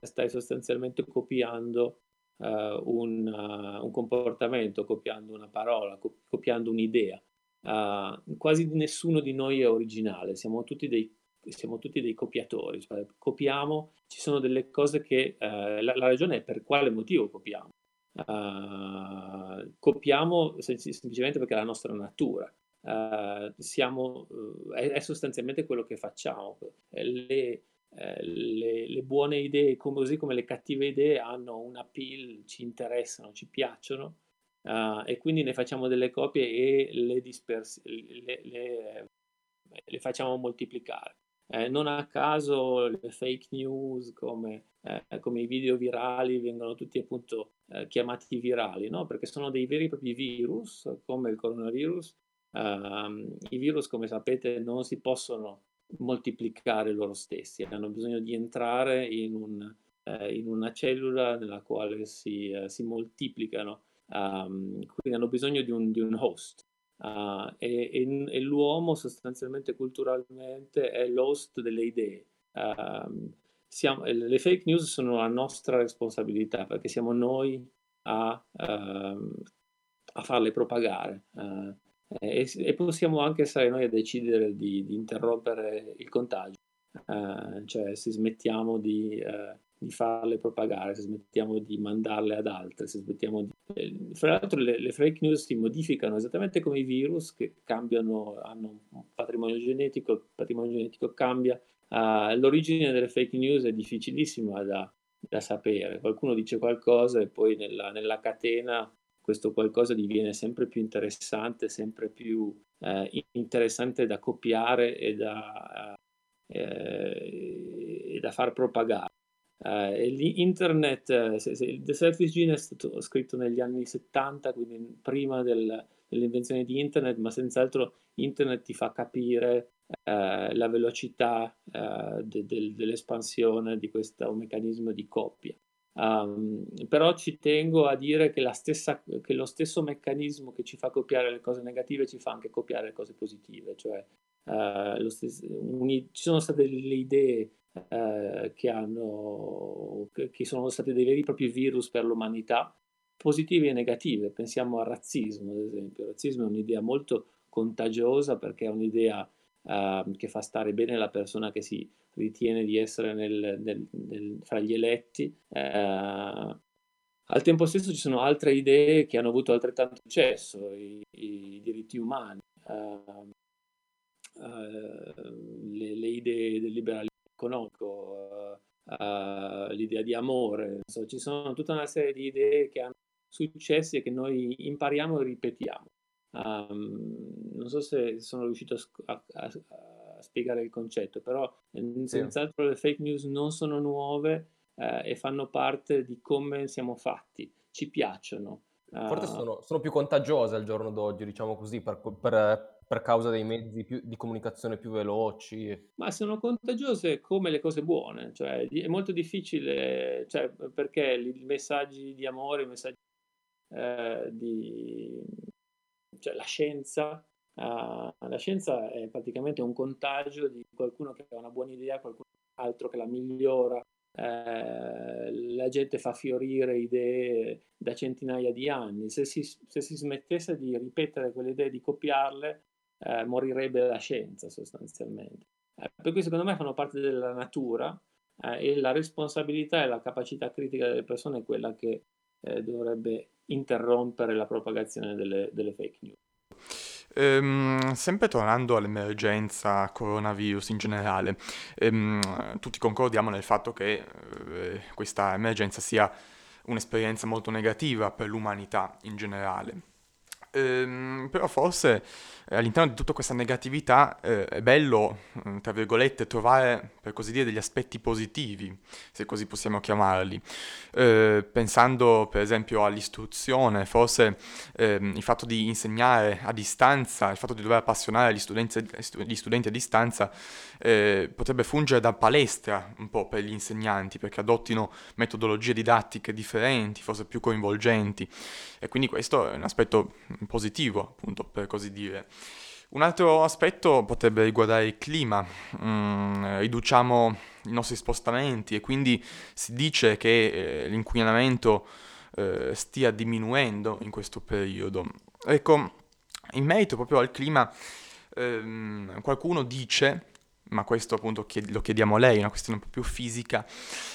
stai sostanzialmente copiando uh, un, uh, un, comportamento, copiando una parola, co- copiando un'idea. Uh, quasi nessuno di noi è originale, siamo tutti dei, siamo tutti dei copiatori, cioè, copiamo, ci sono delle cose che la, la, ragione è per quale motivo copiamo. copiamo semplicemente perché è la nostra natura. siamo, è, è, sostanzialmente quello che facciamo. Le, eh, le, le, buone idee, come, così come le cattive idee, hanno un appeal, ci interessano, ci piacciono uh, e quindi ne facciamo delle copie e le, dispers- le, le, le facciamo moltiplicare. Eh, non a caso le fake news come, eh, come, i video virali vengono tutti appunto eh, chiamati virali, no? perché sono dei veri e propri virus come il coronavirus. Uh, I virus, come sapete, non si possono moltiplicare loro stessi, hanno bisogno di entrare in, un, eh, in una cellula nella quale si, eh, si moltiplicano, um, quindi hanno bisogno di un, di un host. Uh, e, e, e, l'uomo sostanzialmente culturalmente è l'host delle idee. Uh, siamo, le fake news sono la nostra responsabilità perché siamo noi a, uh, a farle propagare. Uh, e, e, possiamo anche essere noi a decidere di, di interrompere il contagio, eh, cioè se smettiamo di, eh, di, farle propagare, se smettiamo di mandarle ad altre, se smettiamo di... Eh, fra l'altro le, le, fake news si modificano esattamente come i virus che cambiano, hanno un patrimonio genetico, il patrimonio genetico cambia. Uh, l'origine delle fake news è difficilissima da, da sapere, qualcuno dice qualcosa e poi nella, nella catena questo qualcosa diviene sempre più interessante, sempre più eh, interessante da copiare e da, eh, e da far propagare. Uh, internet, uh, se, se, The Selfish Gene è stato scritto negli anni 70, quindi prima del, dell'invenzione di internet, ma senz'altro internet ti fa capire uh, la velocità de, de, dell'espansione di questo meccanismo di coppia. Um, però ci tengo a dire che, stessa, che, lo stesso meccanismo che ci fa copiare le cose negative ci fa anche copiare le cose positive, cioè stesso, un, ci sono state delle idee eh, che, hanno, che sono stati dei veri e propri virus per l'umanità, positive e negative. Pensiamo al razzismo, ad esempio. Il razzismo è un'idea molto contagiosa perché è un'idea eh, che fa stare bene la persona che si ritiene di essere nel, nel, nel, fra gli eletti. Eh, al tempo stesso ci sono altre idee che hanno avuto altrettanto successo, i, i diritti umani, uh, uh, le, le, idee del liberalismo economico, uh, l'idea di amore, so, ci sono tutta una serie di idee che hanno successi e che noi impariamo e ripetiamo. Um, non so se sono riuscito a, a, a spiegare il concetto, però sì. senz'altro le fake news non sono nuove uh, e fanno parte di come siamo fatti, ci piacciono. Forse sono, sono, più contagiose al giorno d'oggi, diciamo così, per, per per causa dei mezzi più, di comunicazione più veloci. Ma sono contagiose come le cose buone, cioè è molto difficile, cioè, perché i messaggi di amore, i messaggi eh, di... cioè la scienza, uh, la scienza è praticamente un contagio di qualcuno che ha una buona idea, qualcun altro che la migliora, eh, la gente fa fiorire idee da centinaia di anni. Se si, se si, smettesse di ripetere quelle idee, di copiarle, eh, morirebbe la scienza sostanzialmente. Eh, per cui secondo me fanno parte della natura eh, e la responsabilità e la capacità critica delle persone è quella che eh, dovrebbe interrompere la propagazione delle, delle fake news. Um, sempre tornando all'emergenza coronavirus in generale, um, tutti concordiamo nel fatto che uh, questa emergenza sia un'esperienza molto negativa per l'umanità in generale. Um, però forse eh, all'interno di tutta questa negatività eh, è bello, mm, tra virgolette, trovare, per così dire, degli aspetti positivi, se così possiamo chiamarli. Eh, pensando per esempio all'istruzione, forse ehm, il fatto di insegnare a distanza, il fatto di dover appassionare gli studenti, gli studenti a distanza, eh, potrebbe fungere da palestra un po' per gli insegnanti, perché adottino metodologie didattiche differenti, forse più coinvolgenti. E quindi questo è un aspetto positivo, appunto, per così dire. Un altro aspetto potrebbe riguardare il clima, mm, riduciamo i nostri spostamenti e quindi si dice che eh, l'inquinamento eh, stia diminuendo in questo periodo. Ecco, in merito proprio al clima, ehm, qualcuno dice, ma questo appunto chied- lo chiediamo a lei, è una questione un po' più fisica,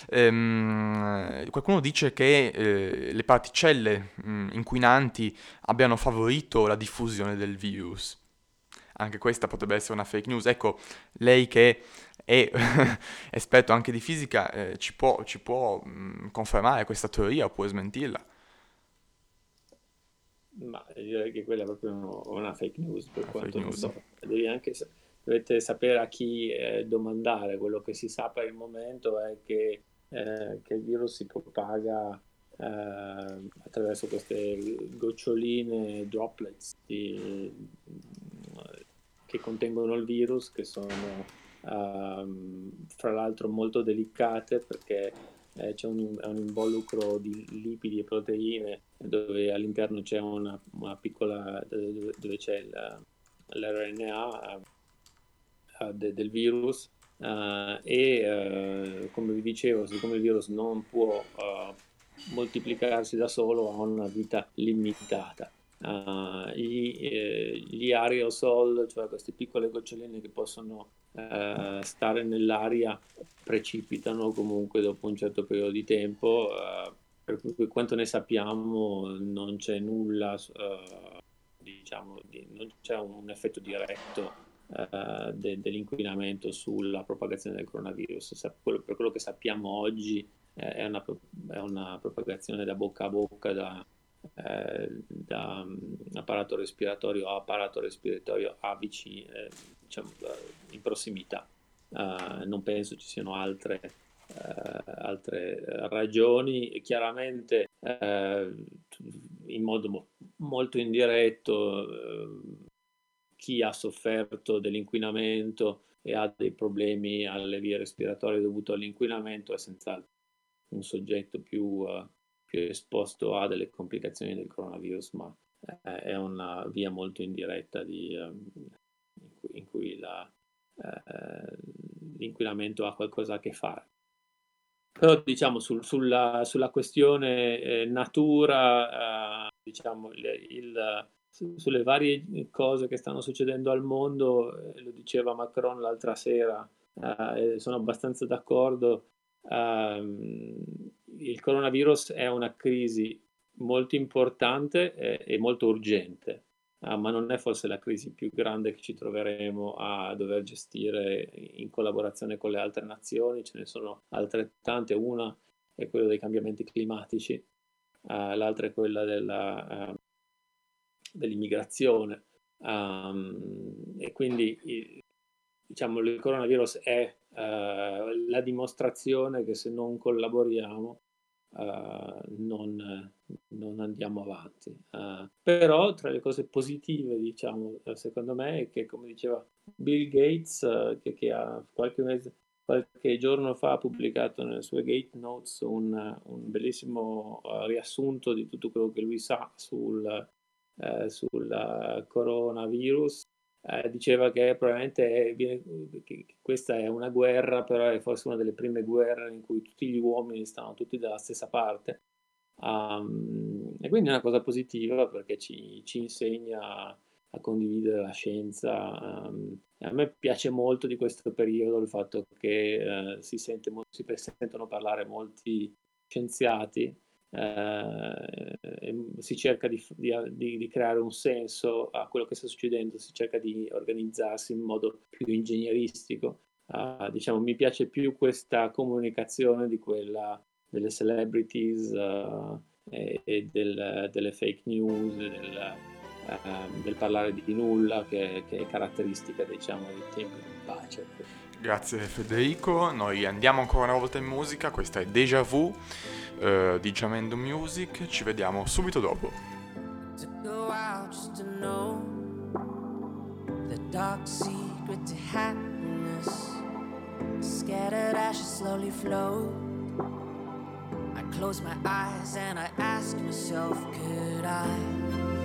ehm, qualcuno dice che eh, le particelle mh, mm, inquinanti abbiano favorito la diffusione del virus anche questa potrebbe essere una fake news. Ecco, lei che è esperto anche di fisica, eh, ci può, ci può mh, mm, confermare questa teoria oppure smentirla? Ma direi che quella è proprio una fake news per una quanto news. so. Devi anche, dovete sapere a chi eh, domandare. Quello che si sa per il momento è che, eh, che il virus si propaga eh, attraverso queste goccioline, droplets di, che contengono il virus, che sono um, fra l'altro molto delicate perché eh, c'è un, un, involucro di lipidi e proteine dove all'interno c'è una, una piccola, dove, dove c'è l'RNA de, del virus uh, e uh, come vi dicevo, siccome il virus non può moltiplicarsi da solo, ha una vita limitata. Uh, gli, eh, gli, aerosol, cioè queste piccole goccioline che possono uh, stare nell'aria, precipitano comunque dopo un certo periodo di tempo. Uh, per cui quanto ne sappiamo non c'è nulla, diciamo, di, non c'è un effetto diretto de, dell'inquinamento sulla propagazione del coronavirus. Per quello che sappiamo oggi è una, è una propagazione da bocca a bocca da, eh, da um, apparato respiratorio a apparato respiratorio a vicino, eh, diciamo, in prossimità. Uh, non penso ci siano altre, uh, altre ragioni. Chiaramente uh, in modo mo- molto indiretto chi ha sofferto dell'inquinamento e ha dei problemi alle vie respiratorie dovuto all'inquinamento è senz'altro un soggetto più, più esposto a delle complicazioni del coronavirus, ma è una via molto indiretta di, in cui, in cui eh, l'inquinamento ha qualcosa a che fare. Però diciamo sul, sulla, sulla, questione eh, natura, eh, diciamo il, il, su, sulle varie cose che stanno succedendo al mondo, eh, lo diceva Macron l'altra sera, eh, sono abbastanza d'accordo, ehm, il coronavirus è una crisi molto importante e molto urgente uh, ma non è forse la crisi più grande che ci troveremo a dover gestire in collaborazione con le altre nazioni, ce ne sono altrettante, una è quella dei cambiamenti climatici, uh, l'altra è quella della, uh, dell'immigrazione um, e quindi diciamo il coronavirus è la dimostrazione che se non collaboriamo uh, non, non, andiamo avanti. Uh, però tra le cose positive, diciamo, secondo me, è che, come diceva Bill Gates, uh, che, che, ha qualche mese, qualche giorno fa ha pubblicato nelle sue Gate Notes un, un bellissimo riassunto di tutto quello che lui sa sul, sul coronavirus eh, diceva che probabilmente è, che questa è una guerra, però è forse una delle prime guerre in cui tutti gli uomini stanno tutti dalla stessa parte. Um, e quindi è una cosa positiva perché ci, ci insegna a condividere la scienza. Um, a me piace molto di questo periodo il fatto che uh, si, sente, si sentono parlare molti scienziati eh, si cerca di, di, di, creare un senso a quello che sta succedendo, si cerca di organizzarsi in modo più ingegneristico. Uh, diciamo, mi piace più questa comunicazione di quella delle celebrities uh, e, e del, delle fake news, del, uh, del, parlare di nulla che, che è caratteristica diciamo, dei tempi di pace. Grazie Federico, noi andiamo ancora una volta in musica, questa è Deja Vu uh, di Jamendo Music, ci vediamo subito dopo. Scattered ashes slowly flow. I close my eyes and I ask myself, could I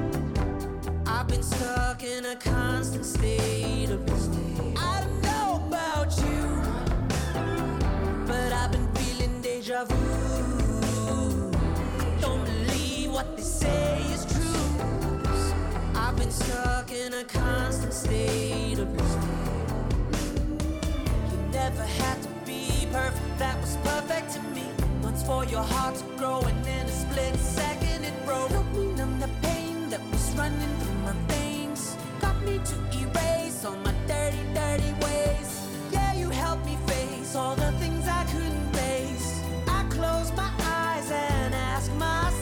I've been stuck in a constant state of I don't know about you, but I've been feeling deja vu. Don't believe what they say is true. I've been stuck in a constant state of mistake. You never to be perfect, that was perfect to me. Once for your heart to grow, and in a split second it broke. Help me numb the running through my veins. Got me to erase all my dirty, dirty ways. Yeah, you helped me face all the things I couldn't face. I close my eyes and ask myself,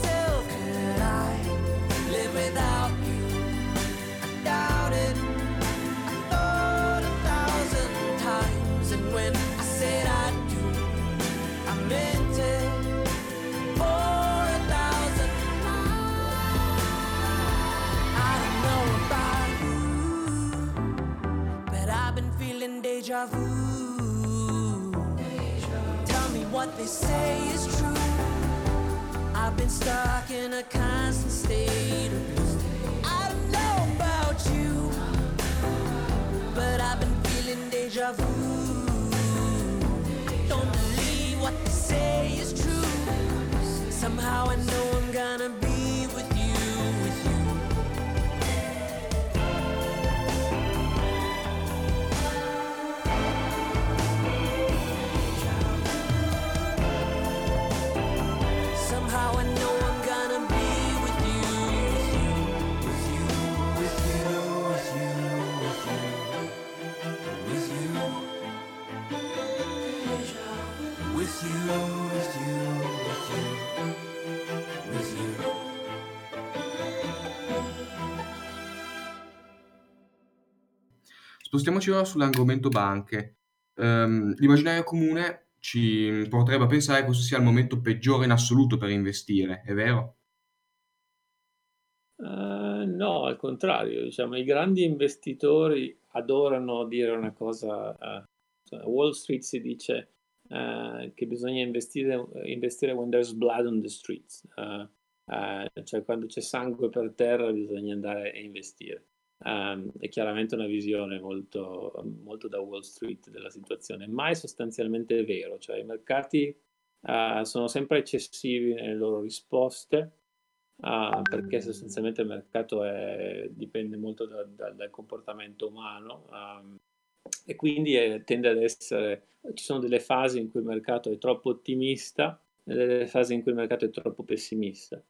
deja vu. Tell me what they say is true. I've been stuck in a constant state of blue. I don't know about you, but I've been feeling deja vu. Don't believe what they say is true. Somehow I know I'm gonna be Spostiamoci ora sull'argomento banche. Ehm, l'immaginario comune ci porterebbe a pensare che questo sia il momento peggiore in assoluto per investire, è vero? Eh, no, al contrario, diciamo, i grandi investitori adorano dire una cosa, a Wall Street si dice eh, che bisogna investire, investire when there's blood on the streets, cioè quando c'è sangue per terra bisogna andare a investire. Um, è chiaramente una visione molto, molto, da Wall Street della situazione, ma è sostanzialmente vero, cioè i mercati uh, sono sempre eccessivi nelle loro risposte uh, perché sostanzialmente il mercato è, dipende molto da, da, dal comportamento umano um, e quindi è, tende ad essere, ci sono delle fasi in cui il mercato è troppo ottimista e delle fasi in cui il mercato è troppo pessimista.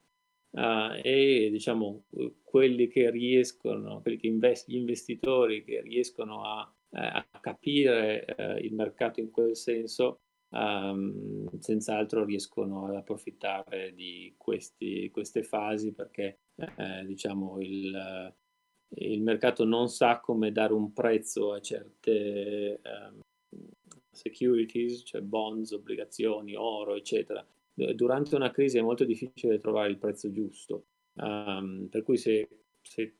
Uh, e diciamo quelli che riescono, quelli che invest- gli investitori che riescono a, eh, a capire eh, il mercato in quel senso, um, senz'altro riescono ad approfittare di questi, queste fasi perché eh, diciamo il, il, mercato non sa come dare un prezzo a certe um, securities, cioè bonds, obbligazioni, oro, eccetera durante una crisi è molto difficile trovare il prezzo giusto, um, per cui se, se,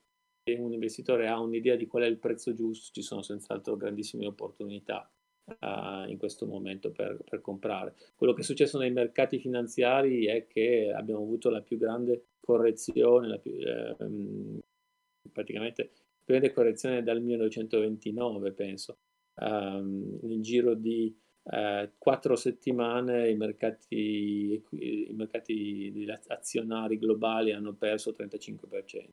un investitore ha un'idea di qual è il prezzo giusto, ci sono senz'altro grandissime opportunità uh, in questo momento per, per, comprare. Quello che è successo nei mercati finanziari è che abbiamo avuto la più grande correzione, più, eh, praticamente la più grande correzione dal 1929, penso, um, nel giro di eh, quattro settimane i mercati, i mercati azionari globali hanno perso il 35%.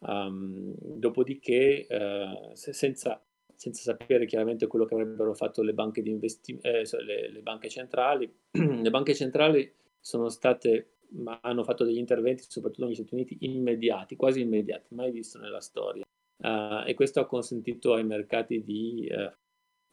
Um, dopodiché, eh, senza, senza, sapere chiaramente quello che avrebbero fatto le banche, investi- eh, le, le banche centrali, le banche centrali sono state, ma hanno fatto degli interventi, soprattutto negli Stati Uniti, immediati, quasi immediati, mai visto nella storia. Uh, e questo ha consentito ai mercati di uh,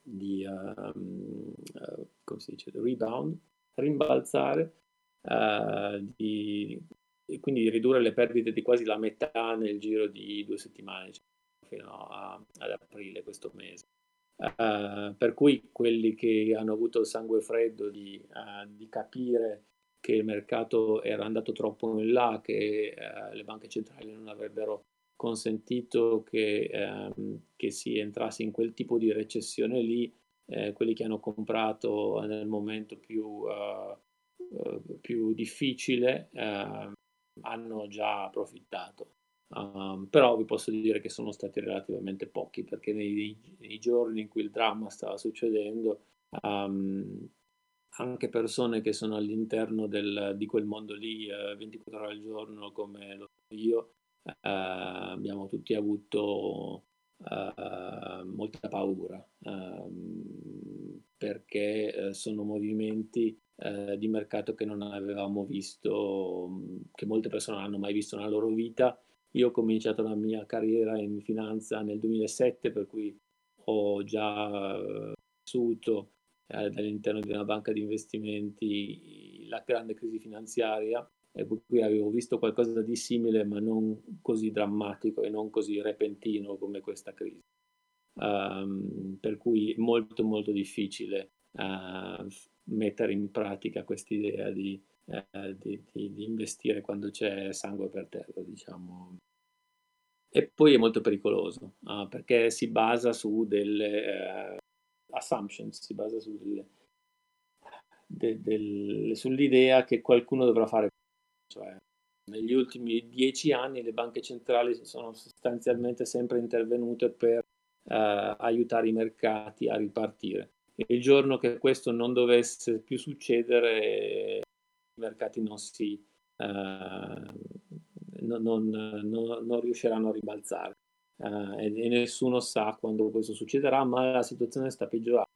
di um, uh, come si dice, rebound, rimbalzare, uh, di, e quindi ridurre le perdite di quasi la metà nel giro di due settimane, cioè fino a, ad aprile questo mese. Uh, per cui quelli che hanno avuto il sangue freddo di, uh, di, capire che il mercato era andato troppo in là, che uh, le banche centrali non avrebbero consentito che, ehm, che, si entrasse in quel tipo di recessione lì, eh, quelli che hanno comprato nel momento più, uh, uh, più difficile uh, hanno già approfittato. Um, però vi posso dire che sono stati relativamente pochi perché nei, nei giorni in cui il dramma stava succedendo um, anche persone che sono all'interno del, di quel mondo lì 24 ore al giorno come lo so io eh, abbiamo tutti avuto eh, molta paura ehm, perché eh, sono movimenti di mercato che non avevamo visto, che molte persone non hanno mai visto nella loro vita. Io ho cominciato la mia carriera in finanza nel 2007, per cui ho già vissuto all'interno di una banca di investimenti la grande crisi finanziaria e per cui avevo visto qualcosa di simile ma non così drammatico e non così repentino come questa crisi. Um, per cui è molto molto difficile uh, mettere in pratica quest'idea di, uh, di, di, di, investire quando c'è sangue per terra, diciamo. E poi è molto pericoloso uh, perché si basa su delle assumptions, si basa su delle, de, de, sull'idea che qualcuno dovrà fare cioè, negli ultimi dieci anni le banche centrali sono sostanzialmente sempre intervenute per eh, aiutare i mercati a ripartire. Il giorno che questo non dovesse più succedere, i mercati non si eh, non, non, non, riusciranno a ribalzare. Eh, e, e, nessuno sa quando questo succederà, ma la situazione sta peggiorando.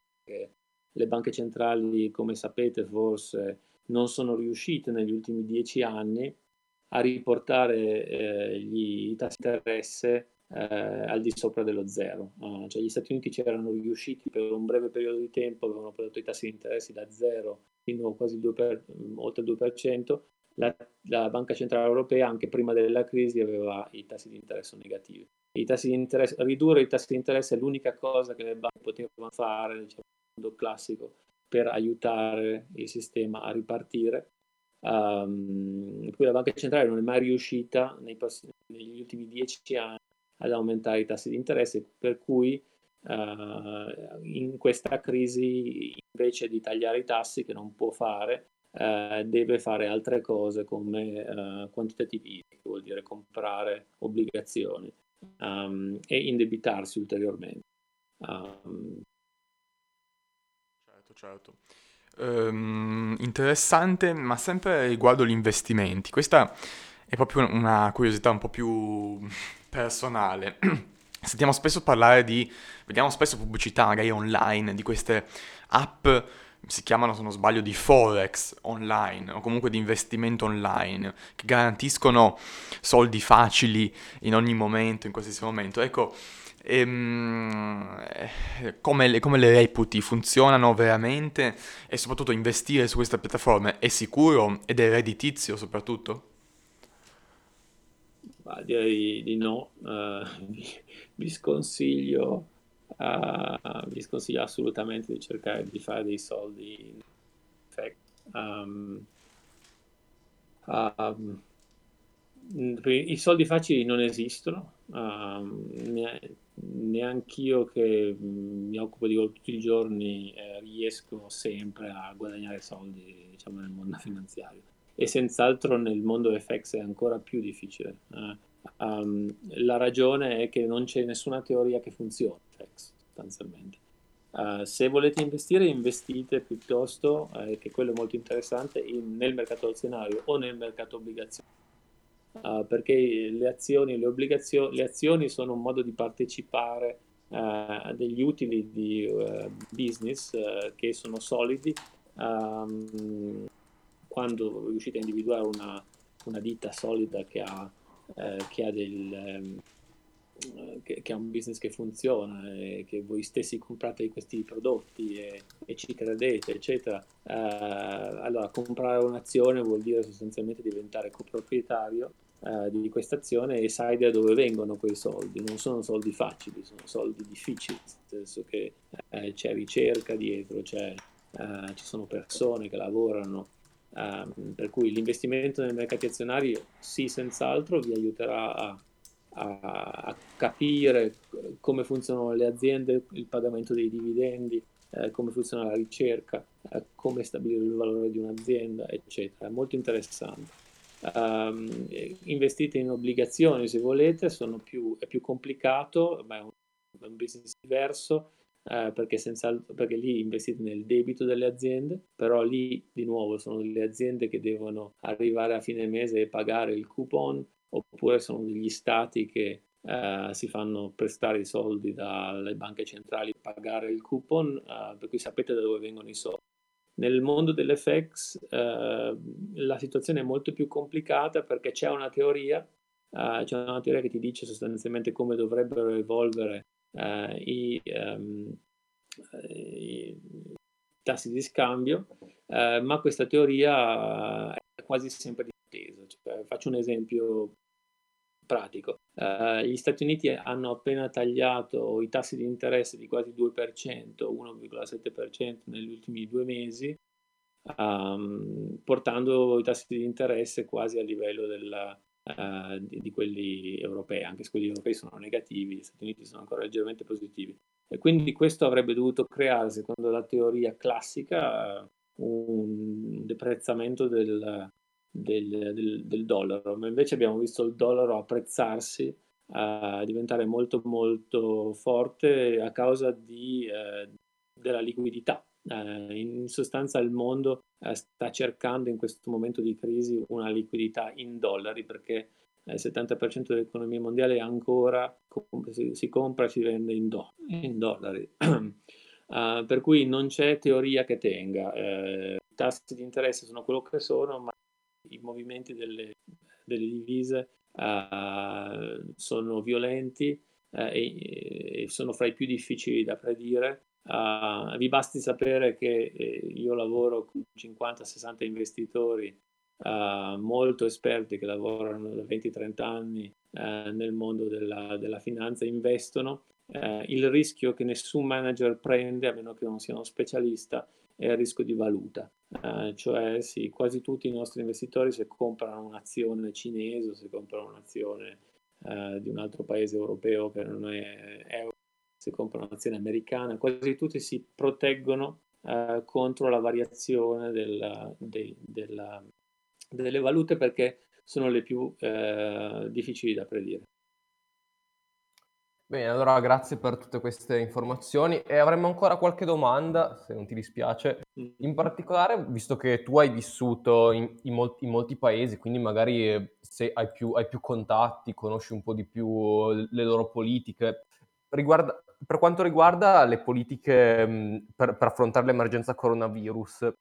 Le banche centrali, come sapete, forse non sono riuscite negli ultimi dieci anni a riportare eh, gli, i tassi di interesse eh, al di sopra dello zero. Uh, cioè gli Stati Uniti c'erano riusciti per un breve periodo di tempo, avevano prodotto i tassi di interessi da zero fino a quasi il 2 per, oltre il 2%, la, la, Banca Centrale Europea anche prima della crisi aveva i tassi di interesse negativi. I tassi di interesse, ridurre i tassi di interesse è l'unica cosa che le banche potevano fare, diciamo, nel mondo classico, per aiutare il sistema a ripartire. Um, la Banca Centrale non è mai riuscita prossimi, negli ultimi dieci anni ad aumentare i tassi di interesse, per cui uh, in questa crisi invece di tagliare i tassi, che non può fare, uh, deve fare altre cose come uh, quantitative easing, che vuol dire comprare obbligazioni um, e indebitarsi ulteriormente. Um, certo, certo. Um, interessante, ma sempre riguardo gli investimenti. Questa è proprio una curiosità un po' più personale. Sentiamo spesso parlare di, vediamo spesso pubblicità magari online di queste app, si chiamano se non sbaglio di forex online o comunque di investimento online, che garantiscono soldi facili in ogni momento, in qualsiasi momento. Ecco, ehm, come, le, come le reputi? Funzionano veramente? E soprattutto investire su queste piattaforme è sicuro ed è redditizio soprattutto? Ma direi di no, uh, vi, sconsiglio, uh, vi, sconsiglio, assolutamente di cercare di fare dei soldi in effect. Um, um, I soldi facili non esistono, um, neanche io che mi occupo di quello tutti i giorni eh, riesco sempre a guadagnare soldi diciamo, nel mondo finanziario e senz'altro nel mondo FX è ancora più difficile. Uh, um, la ragione è che non c'è nessuna teoria che funzioni FX sostanzialmente. Uh, se volete investire, investite piuttosto, eh, che quello è molto interessante, in, nel mercato azionario o nel mercato obbligazioni. Uh, perché le azioni, le, obbligazio- le azioni sono un modo di partecipare a degli utili di business che sono solidi um, quando riuscite a individuare una, una ditta solida che ha, eh, che, ha del, ehm, che, che, ha un business che funziona e che voi stessi comprate questi prodotti e, e ci credete, eccetera, eh, allora comprare un'azione vuol dire sostanzialmente diventare coproprietario eh, di questa azione e sai da dove vengono quei soldi. Non sono soldi facili, sono soldi difficili, nel senso che eh, c'è ricerca dietro, c'è, eh, ci sono persone che lavorano Um, per cui l'investimento nei mercati azionari sì, senz'altro vi aiuterà a, a, a, capire come funzionano le aziende, il pagamento dei dividendi, eh, come funziona la ricerca, eh, come stabilire il valore di un'azienda, eccetera. È molto interessante. Um, investite in obbligazioni se volete, più, è più complicato, ma è un, è un business diverso eh, perché, senza, perché lì investite nel debito delle aziende, però lì di nuovo sono delle aziende che devono arrivare a fine mese e pagare il coupon, oppure sono degli stati che eh, si fanno prestare i soldi dalle banche centrali per pagare il coupon, eh, per cui sapete da dove vengono i soldi. Nel mondo dell'FX eh, la situazione è molto più complicata perché c'è una teoria, eh, c'è una teoria che ti dice sostanzialmente come dovrebbero evolvere eh, i, um, i, tassi di scambio, eh, ma questa teoria è quasi sempre difesa. Cioè, faccio un esempio pratico. Uh, gli Stati Uniti hanno appena tagliato i tassi di interesse di quasi 2%, 1,7% negli ultimi due mesi, um, portando i tassi di interesse quasi a livello della, uh, di, di, quelli europei, anche se quelli europei sono negativi, gli Stati Uniti sono ancora leggermente positivi. E quindi questo avrebbe dovuto creare, secondo la teoria classica, un deprezzamento del, del, del, del dollaro, ma invece abbiamo visto il dollaro apprezzarsi, a diventare molto molto forte a causa di, eh, della liquidità eh, in sostanza il mondo eh, sta cercando in questo momento di crisi una liquidità in dollari perché il 70% dell'economia mondiale ancora si, si compra e si vende in, do, in dollari. uh, per cui non c'è teoria che tenga. I tassi di interesse sono quello che sono, ma i movimenti delle, delle divise uh, sono violenti uh, e, e, sono fra i più difficili da predire. Uh, vi basti sapere che io lavoro con 50-60 investitori molto esperti che lavorano da 20-30 anni nel mondo della, della finanza, investono. il rischio che nessun manager prende, a meno che non sia uno specialista, è il rischio di valuta. Uh, cioè sì, quasi tutti i nostri investitori se comprano un'azione cinese o se comprano un'azione uh, di un altro paese europeo che non è euro, se comprano un'azione americana, quasi tutti si proteggono uh, contro la variazione della, de, della, delle valute perché sono le più difficili da predire. Bene, allora grazie per tutte queste informazioni e avremmo ancora qualche domanda, se non ti dispiace. In particolare, visto che tu hai vissuto in, in, molti, in molti, paesi, quindi magari eh, se hai più, hai più, contatti, conosci un po' di più le loro politiche, riguarda, per quanto riguarda le politiche mh, per, per, affrontare l'emergenza coronavirus,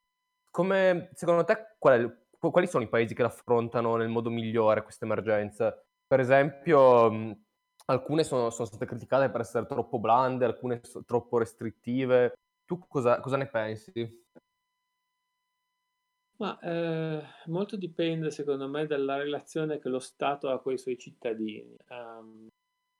come, secondo te qual è, quali sono i paesi che affrontano nel modo migliore questa emergenza? Per esempio... Mh, alcune sono, sono, state criticate per essere troppo blande, alcune so, troppo restrittive. Tu cosa, cosa ne pensi? Ma eh, molto dipende, secondo me, dalla relazione che lo Stato ha con i suoi cittadini. Um,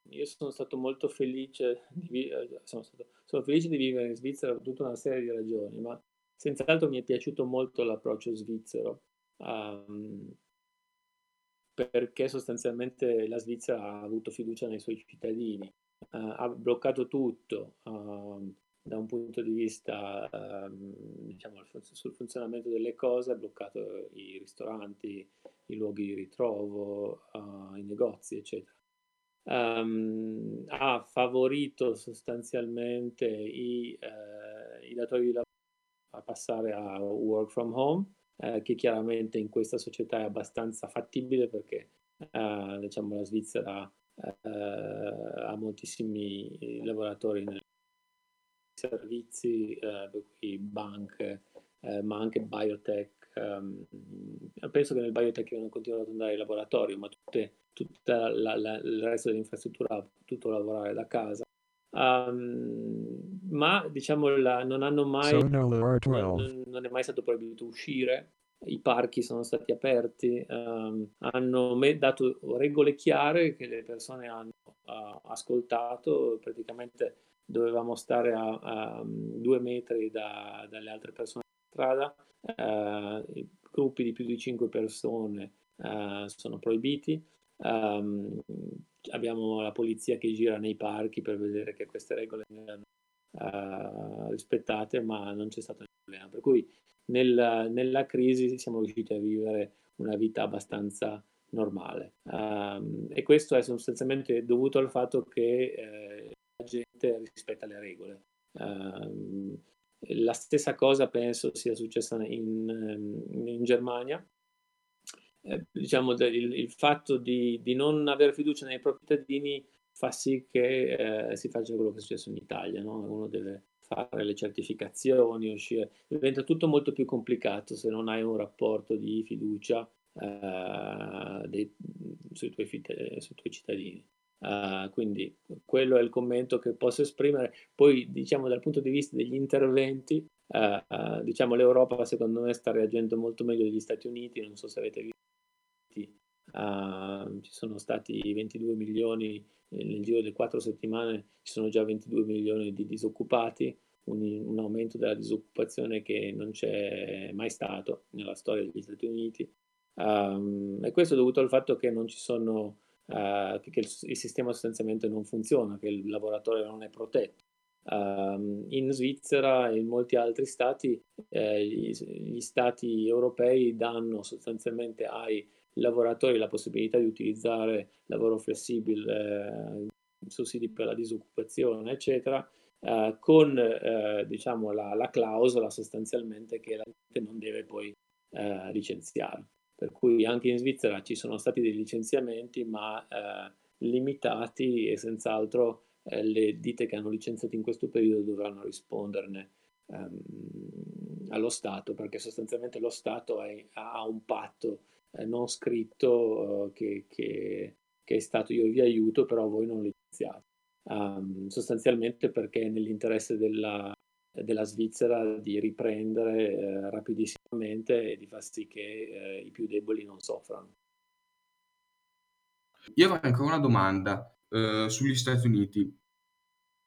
io sono stato molto felice di, eh, sono, stato, sono felice di vivere in Svizzera per tutta una serie di ragioni, ma senz'altro mi è piaciuto molto l'approccio svizzero. Um, perché sostanzialmente la Svizzera ha avuto fiducia nei suoi cittadini, uh, ha bloccato tutto uh, da un punto di vista uh, diciamo, sul funzionamento delle cose, ha bloccato i ristoranti, i luoghi di ritrovo, i negozi, eccetera. Um, ha favorito sostanzialmente i, i datori di lavoro a passare a work from home eh, che chiaramente in questa società è abbastanza fattibile perché eh, diciamo, la Svizzera eh, ha moltissimi lavoratori nei servizi, eh, banche, eh, ma anche biotech. Um, penso che nel biotech non continuano ad andare ai laboratori, ma tutte, tutta la, la, il resto dell'infrastruttura ha potuto lavorare da casa. Um, ma diciamo la, non hanno mai non, non, è mai stato proibito uscire. I parchi sono stati aperti um, hanno dato regole chiare che le persone hanno uh, ascoltato. Praticamente dovevamo stare a, a due metri da, dalle altre persone in strada. Uh, gruppi di più di cinque persone uh, sono proibiti. Um, abbiamo la polizia che gira nei parchi per vedere che queste regole vengano uh, rispettate, ma non c'è stato nessun problema. Per cui nel, nella crisi siamo riusciti a vivere una vita abbastanza normale. Um, e questo è sostanzialmente dovuto al fatto che eh, la gente rispetta le regole. Um, la stessa cosa penso sia successa in, in Germania, eh, diciamo, il, il fatto di, di, non avere fiducia nei propri cittadini fa sì che eh, si faccia quello che è successo in Italia, no? uno deve fare le certificazioni, uscire, diventa tutto molto più complicato se non hai un rapporto di fiducia eh, dei, sui, tuoi, sui, tuoi, cittadini. Uh, quindi quello è il commento che posso esprimere. Poi, diciamo, dal punto di vista degli interventi, uh, uh, diciamo, l'Europa secondo me sta reagendo molto meglio degli Stati Uniti. Non so se avete visto Uh, ci sono stati 22 milioni nel giro di quattro settimane, ci sono già 22 milioni di disoccupati, un, un, aumento della disoccupazione che non c'è mai stato nella storia degli Stati Uniti. Um, e questo è dovuto al fatto che non ci sono, uh, che, che il, il, sistema sostanzialmente non funziona, che il lavoratore non è protetto. Um, in Svizzera e in molti altri stati, eh, gli, gli stati europei danno sostanzialmente ai lavoratori la possibilità di utilizzare lavoro flessibile, eh, sussidi per la disoccupazione, eccetera, eh, con eh, diciamo, la, la, clausola sostanzialmente che la gente non deve poi eh, licenziare. Per cui anche in Svizzera ci sono stati dei licenziamenti, ma eh, limitati e senz'altro eh, le ditte che hanno licenziato in questo periodo dovranno risponderne ehm, allo Stato, perché sostanzialmente lo Stato è, ha un patto eh, non scritto uh, che, che, che, è stato io vi aiuto, però voi non licenziate. Um, sostanzialmente perché è nell'interesse della, della Svizzera di riprendere eh, rapidissimamente e di far sì che eh, i più deboli non soffrano. Io avrei ancora una domanda eh, sugli Stati Uniti.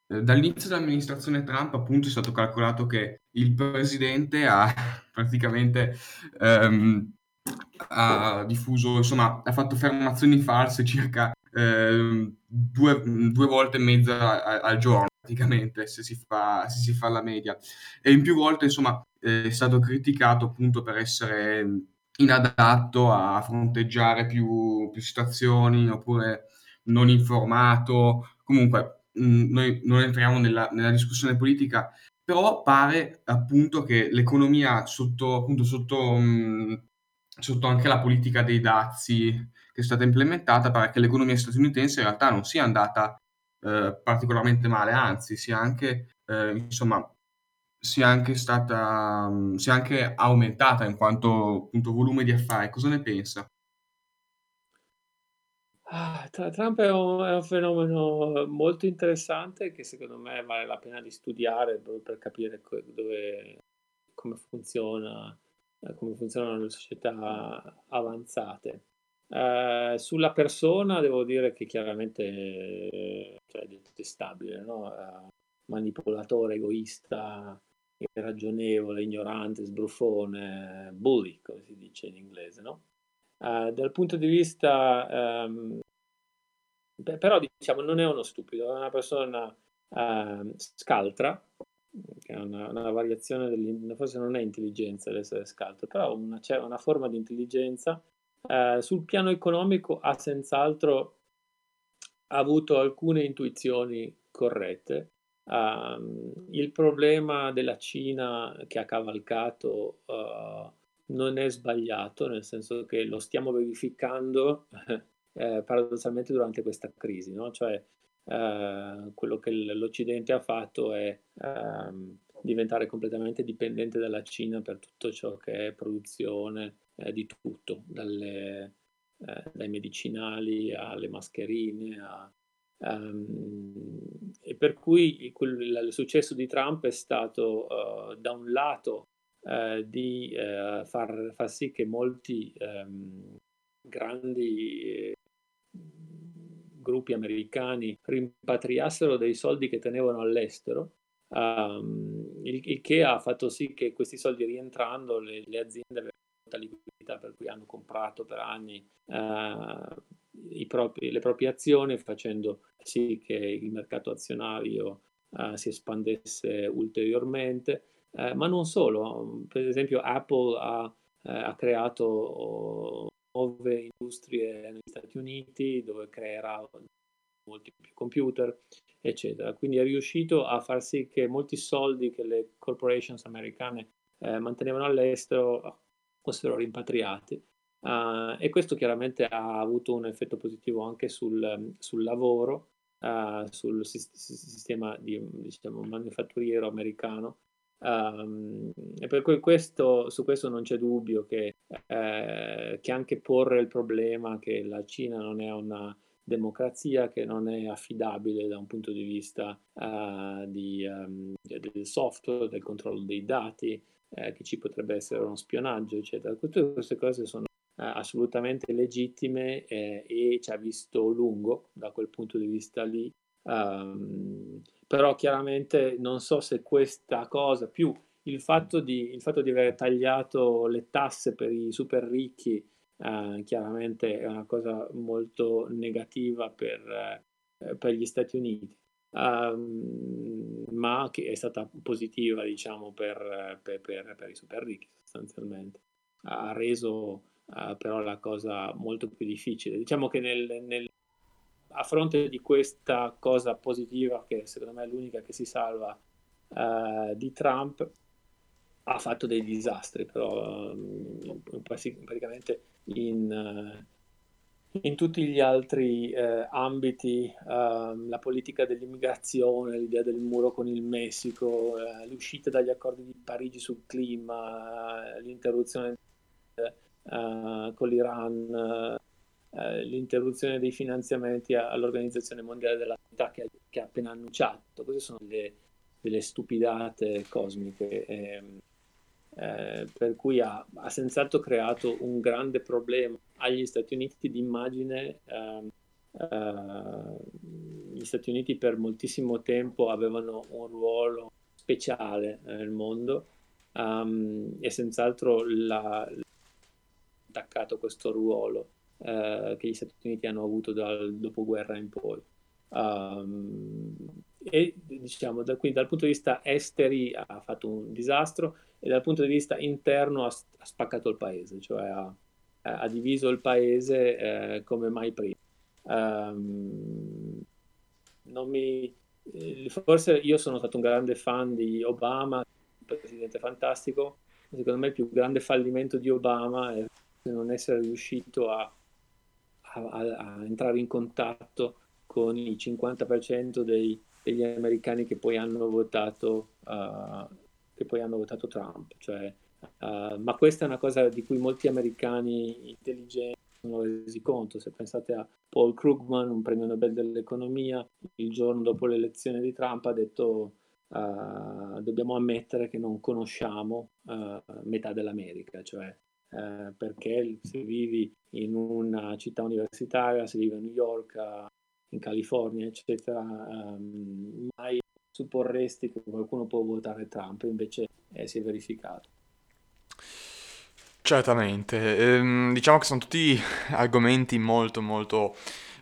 Eh, dall'inizio dell'amministrazione Trump, appunto, è stato calcolato che il presidente ha praticamente ehm, ha diffuso, insomma, ha fatto affermazioni false circa eh, due, due, volte e mezza al giorno, praticamente, se si, fa, se si fa la media. E in più volte, insomma, è stato criticato appunto per essere inadatto a fronteggiare più, più situazioni oppure non informato. Comunque, mh, noi non entriamo nella, nella discussione politica, però pare appunto che l'economia sotto, appunto, sotto mh, sotto anche la politica dei dazi che è stata implementata, pare che l'economia statunitense in realtà non sia andata eh, particolarmente male, anzi sia anche, eh, insomma, sia anche stata, sia anche aumentata in quanto appunto volume di affari. Cosa ne pensa? Ah, Trump è un, è un, fenomeno molto interessante che secondo me vale la pena di studiare per capire dove, come funziona come funzionano le società avanzate. Eh, sulla persona devo dire che chiaramente eh, cioè, è detestabile, no? eh, manipolatore, egoista, irragionevole, ignorante, sbruffone, bully, come si dice in inglese. No? Eh, dal punto di vista, ehm, beh, però diciamo, non è uno stupido, è una persona ehm, scaltra, che è una, una variazione, forse non è intelligenza l'essere scaltro, però una, c'è una forma di intelligenza. Eh, sul piano economico ha senz'altro avuto alcune intuizioni corrette. Uh, il problema della Cina che ha cavalcato uh, non è sbagliato, nel senso che lo stiamo verificando eh, paradossalmente durante questa crisi, no? cioè eh, quello che l'Occidente ha fatto è ehm, diventare completamente dipendente dalla Cina per tutto ciò che è produzione eh, di tutto, dalle, eh, dai medicinali alle mascherine. A, um, e per cui il, il, successo di Trump è stato uh, da un lato uh, di uh, far, far, sì che molti um, grandi gruppi americani rimpatriassero dei soldi che tenevano all'estero, um, il, il, che ha fatto sì che questi soldi rientrando le, le aziende avevano molta liquidità per cui hanno comprato per anni uh, propri, le proprie azioni facendo sì che il mercato azionario uh, si espandesse ulteriormente, uh, ma non solo, per esempio Apple ha, ha creato nuove industrie negli Stati Uniti dove creerà molti più computer, eccetera. Quindi è riuscito a far sì che molti soldi che le corporations americane eh, mantenevano all'estero fossero rimpatriati. Uh, e questo chiaramente ha avuto un effetto positivo anche sul, sul lavoro, uh, sul sistema di, diciamo, manifatturiero americano, Um, e per questo, su questo non c'è dubbio che, eh, che, anche porre il problema che la Cina non è una democrazia, che non è affidabile da un punto di vista uh, di, um, del software, del controllo dei dati, eh, che ci potrebbe essere uno spionaggio, eccetera. Tutte queste cose sono uh, assolutamente legittime eh, e ci ha visto lungo da quel punto di vista lì. Um, però chiaramente non so se questa cosa, più il fatto di, il fatto di aver tagliato le tasse per i super ricchi, eh, chiaramente è una cosa molto negativa per, eh, per gli Stati Uniti. Um, ma che è stata positiva diciamo per, per, per, per i super ricchi sostanzialmente ha reso uh, però la cosa molto più difficile diciamo che nel, nel, a fronte di questa cosa positiva, che secondo me è l'unica che si salva uh, di Trump, ha fatto dei disastri, però um, praticamente in, uh, in, tutti gli altri uh, ambiti, uh, la politica dell'immigrazione, l'idea del muro con il Messico, l'uscita dagli accordi di Parigi sul clima, l'interruzione uh, con l'Iran, l'interruzione dei finanziamenti all'Organizzazione Mondiale della Sanità che, che, ha appena annunciato. Queste sono delle, delle stupidate cosmiche. E, eh, per cui ha, ha, senz'altro creato un grande problema agli Stati Uniti di immagine. Eh, eh, gli Stati Uniti per moltissimo tempo avevano un ruolo speciale nel mondo um, e senz'altro l'ha attaccato questo ruolo uh, che gli Stati Uniti hanno avuto dal dopoguerra in poi. Um, e diciamo da, quindi dal punto di vista esteri ha fatto un disastro e dal punto di vista interno ha, ha spaccato il paese, cioè ha, ha diviso il paese eh, come mai prima. Um, mi, eh, forse io sono stato un grande fan di Obama, un presidente fantastico. Secondo me il più grande fallimento di Obama è non essere riuscito a, a, a entrare in contatto con il 50% dei, degli americani che poi hanno votato, uh, che poi hanno votato Trump. Cioè, uh, ma questa è una cosa di cui molti americani intelligenti sono resi conto. Se pensate a Paul Krugman, un premio Nobel dell'economia, il giorno dopo l'elezione di Trump ha detto uh, dobbiamo ammettere che non conosciamo uh, metà dell'America, cioè uh, perché se vivi in una città universitaria, se vivi a New York, in California, eccetera, um, mai supporresti che qualcuno può votare Trump, invece eh, si è verificato. Certamente, ehm, diciamo che sono tutti argomenti molto molto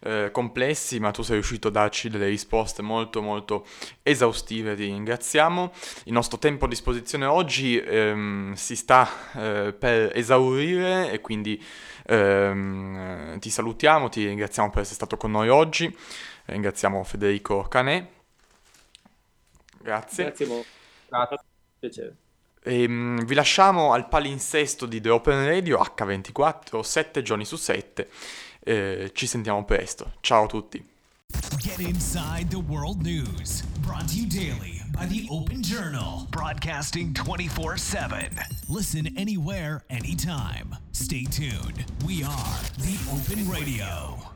eh, complessi, ma tu sei riuscito a darci delle risposte molto molto esaustive, ti ringraziamo. Il nostro tempo a disposizione oggi ehm, si sta eh, per esaurire e quindi ehm, ti salutiamo, ti ringraziamo per essere stato con noi oggi, ringraziamo Federico Canè. Grazie. Grazie, mo. Grazie. Piacere. E, um, vi lasciamo al palinsesto di The Open Radio H24, 7 giorni su 7. Eh, ci sentiamo presto. Ciao a tutti. Get inside the world news. Brought to you daily by the Open Journal. Broadcasting 24 7. Listen anywhere, anytime. Stay tuned. We are the Open Radio.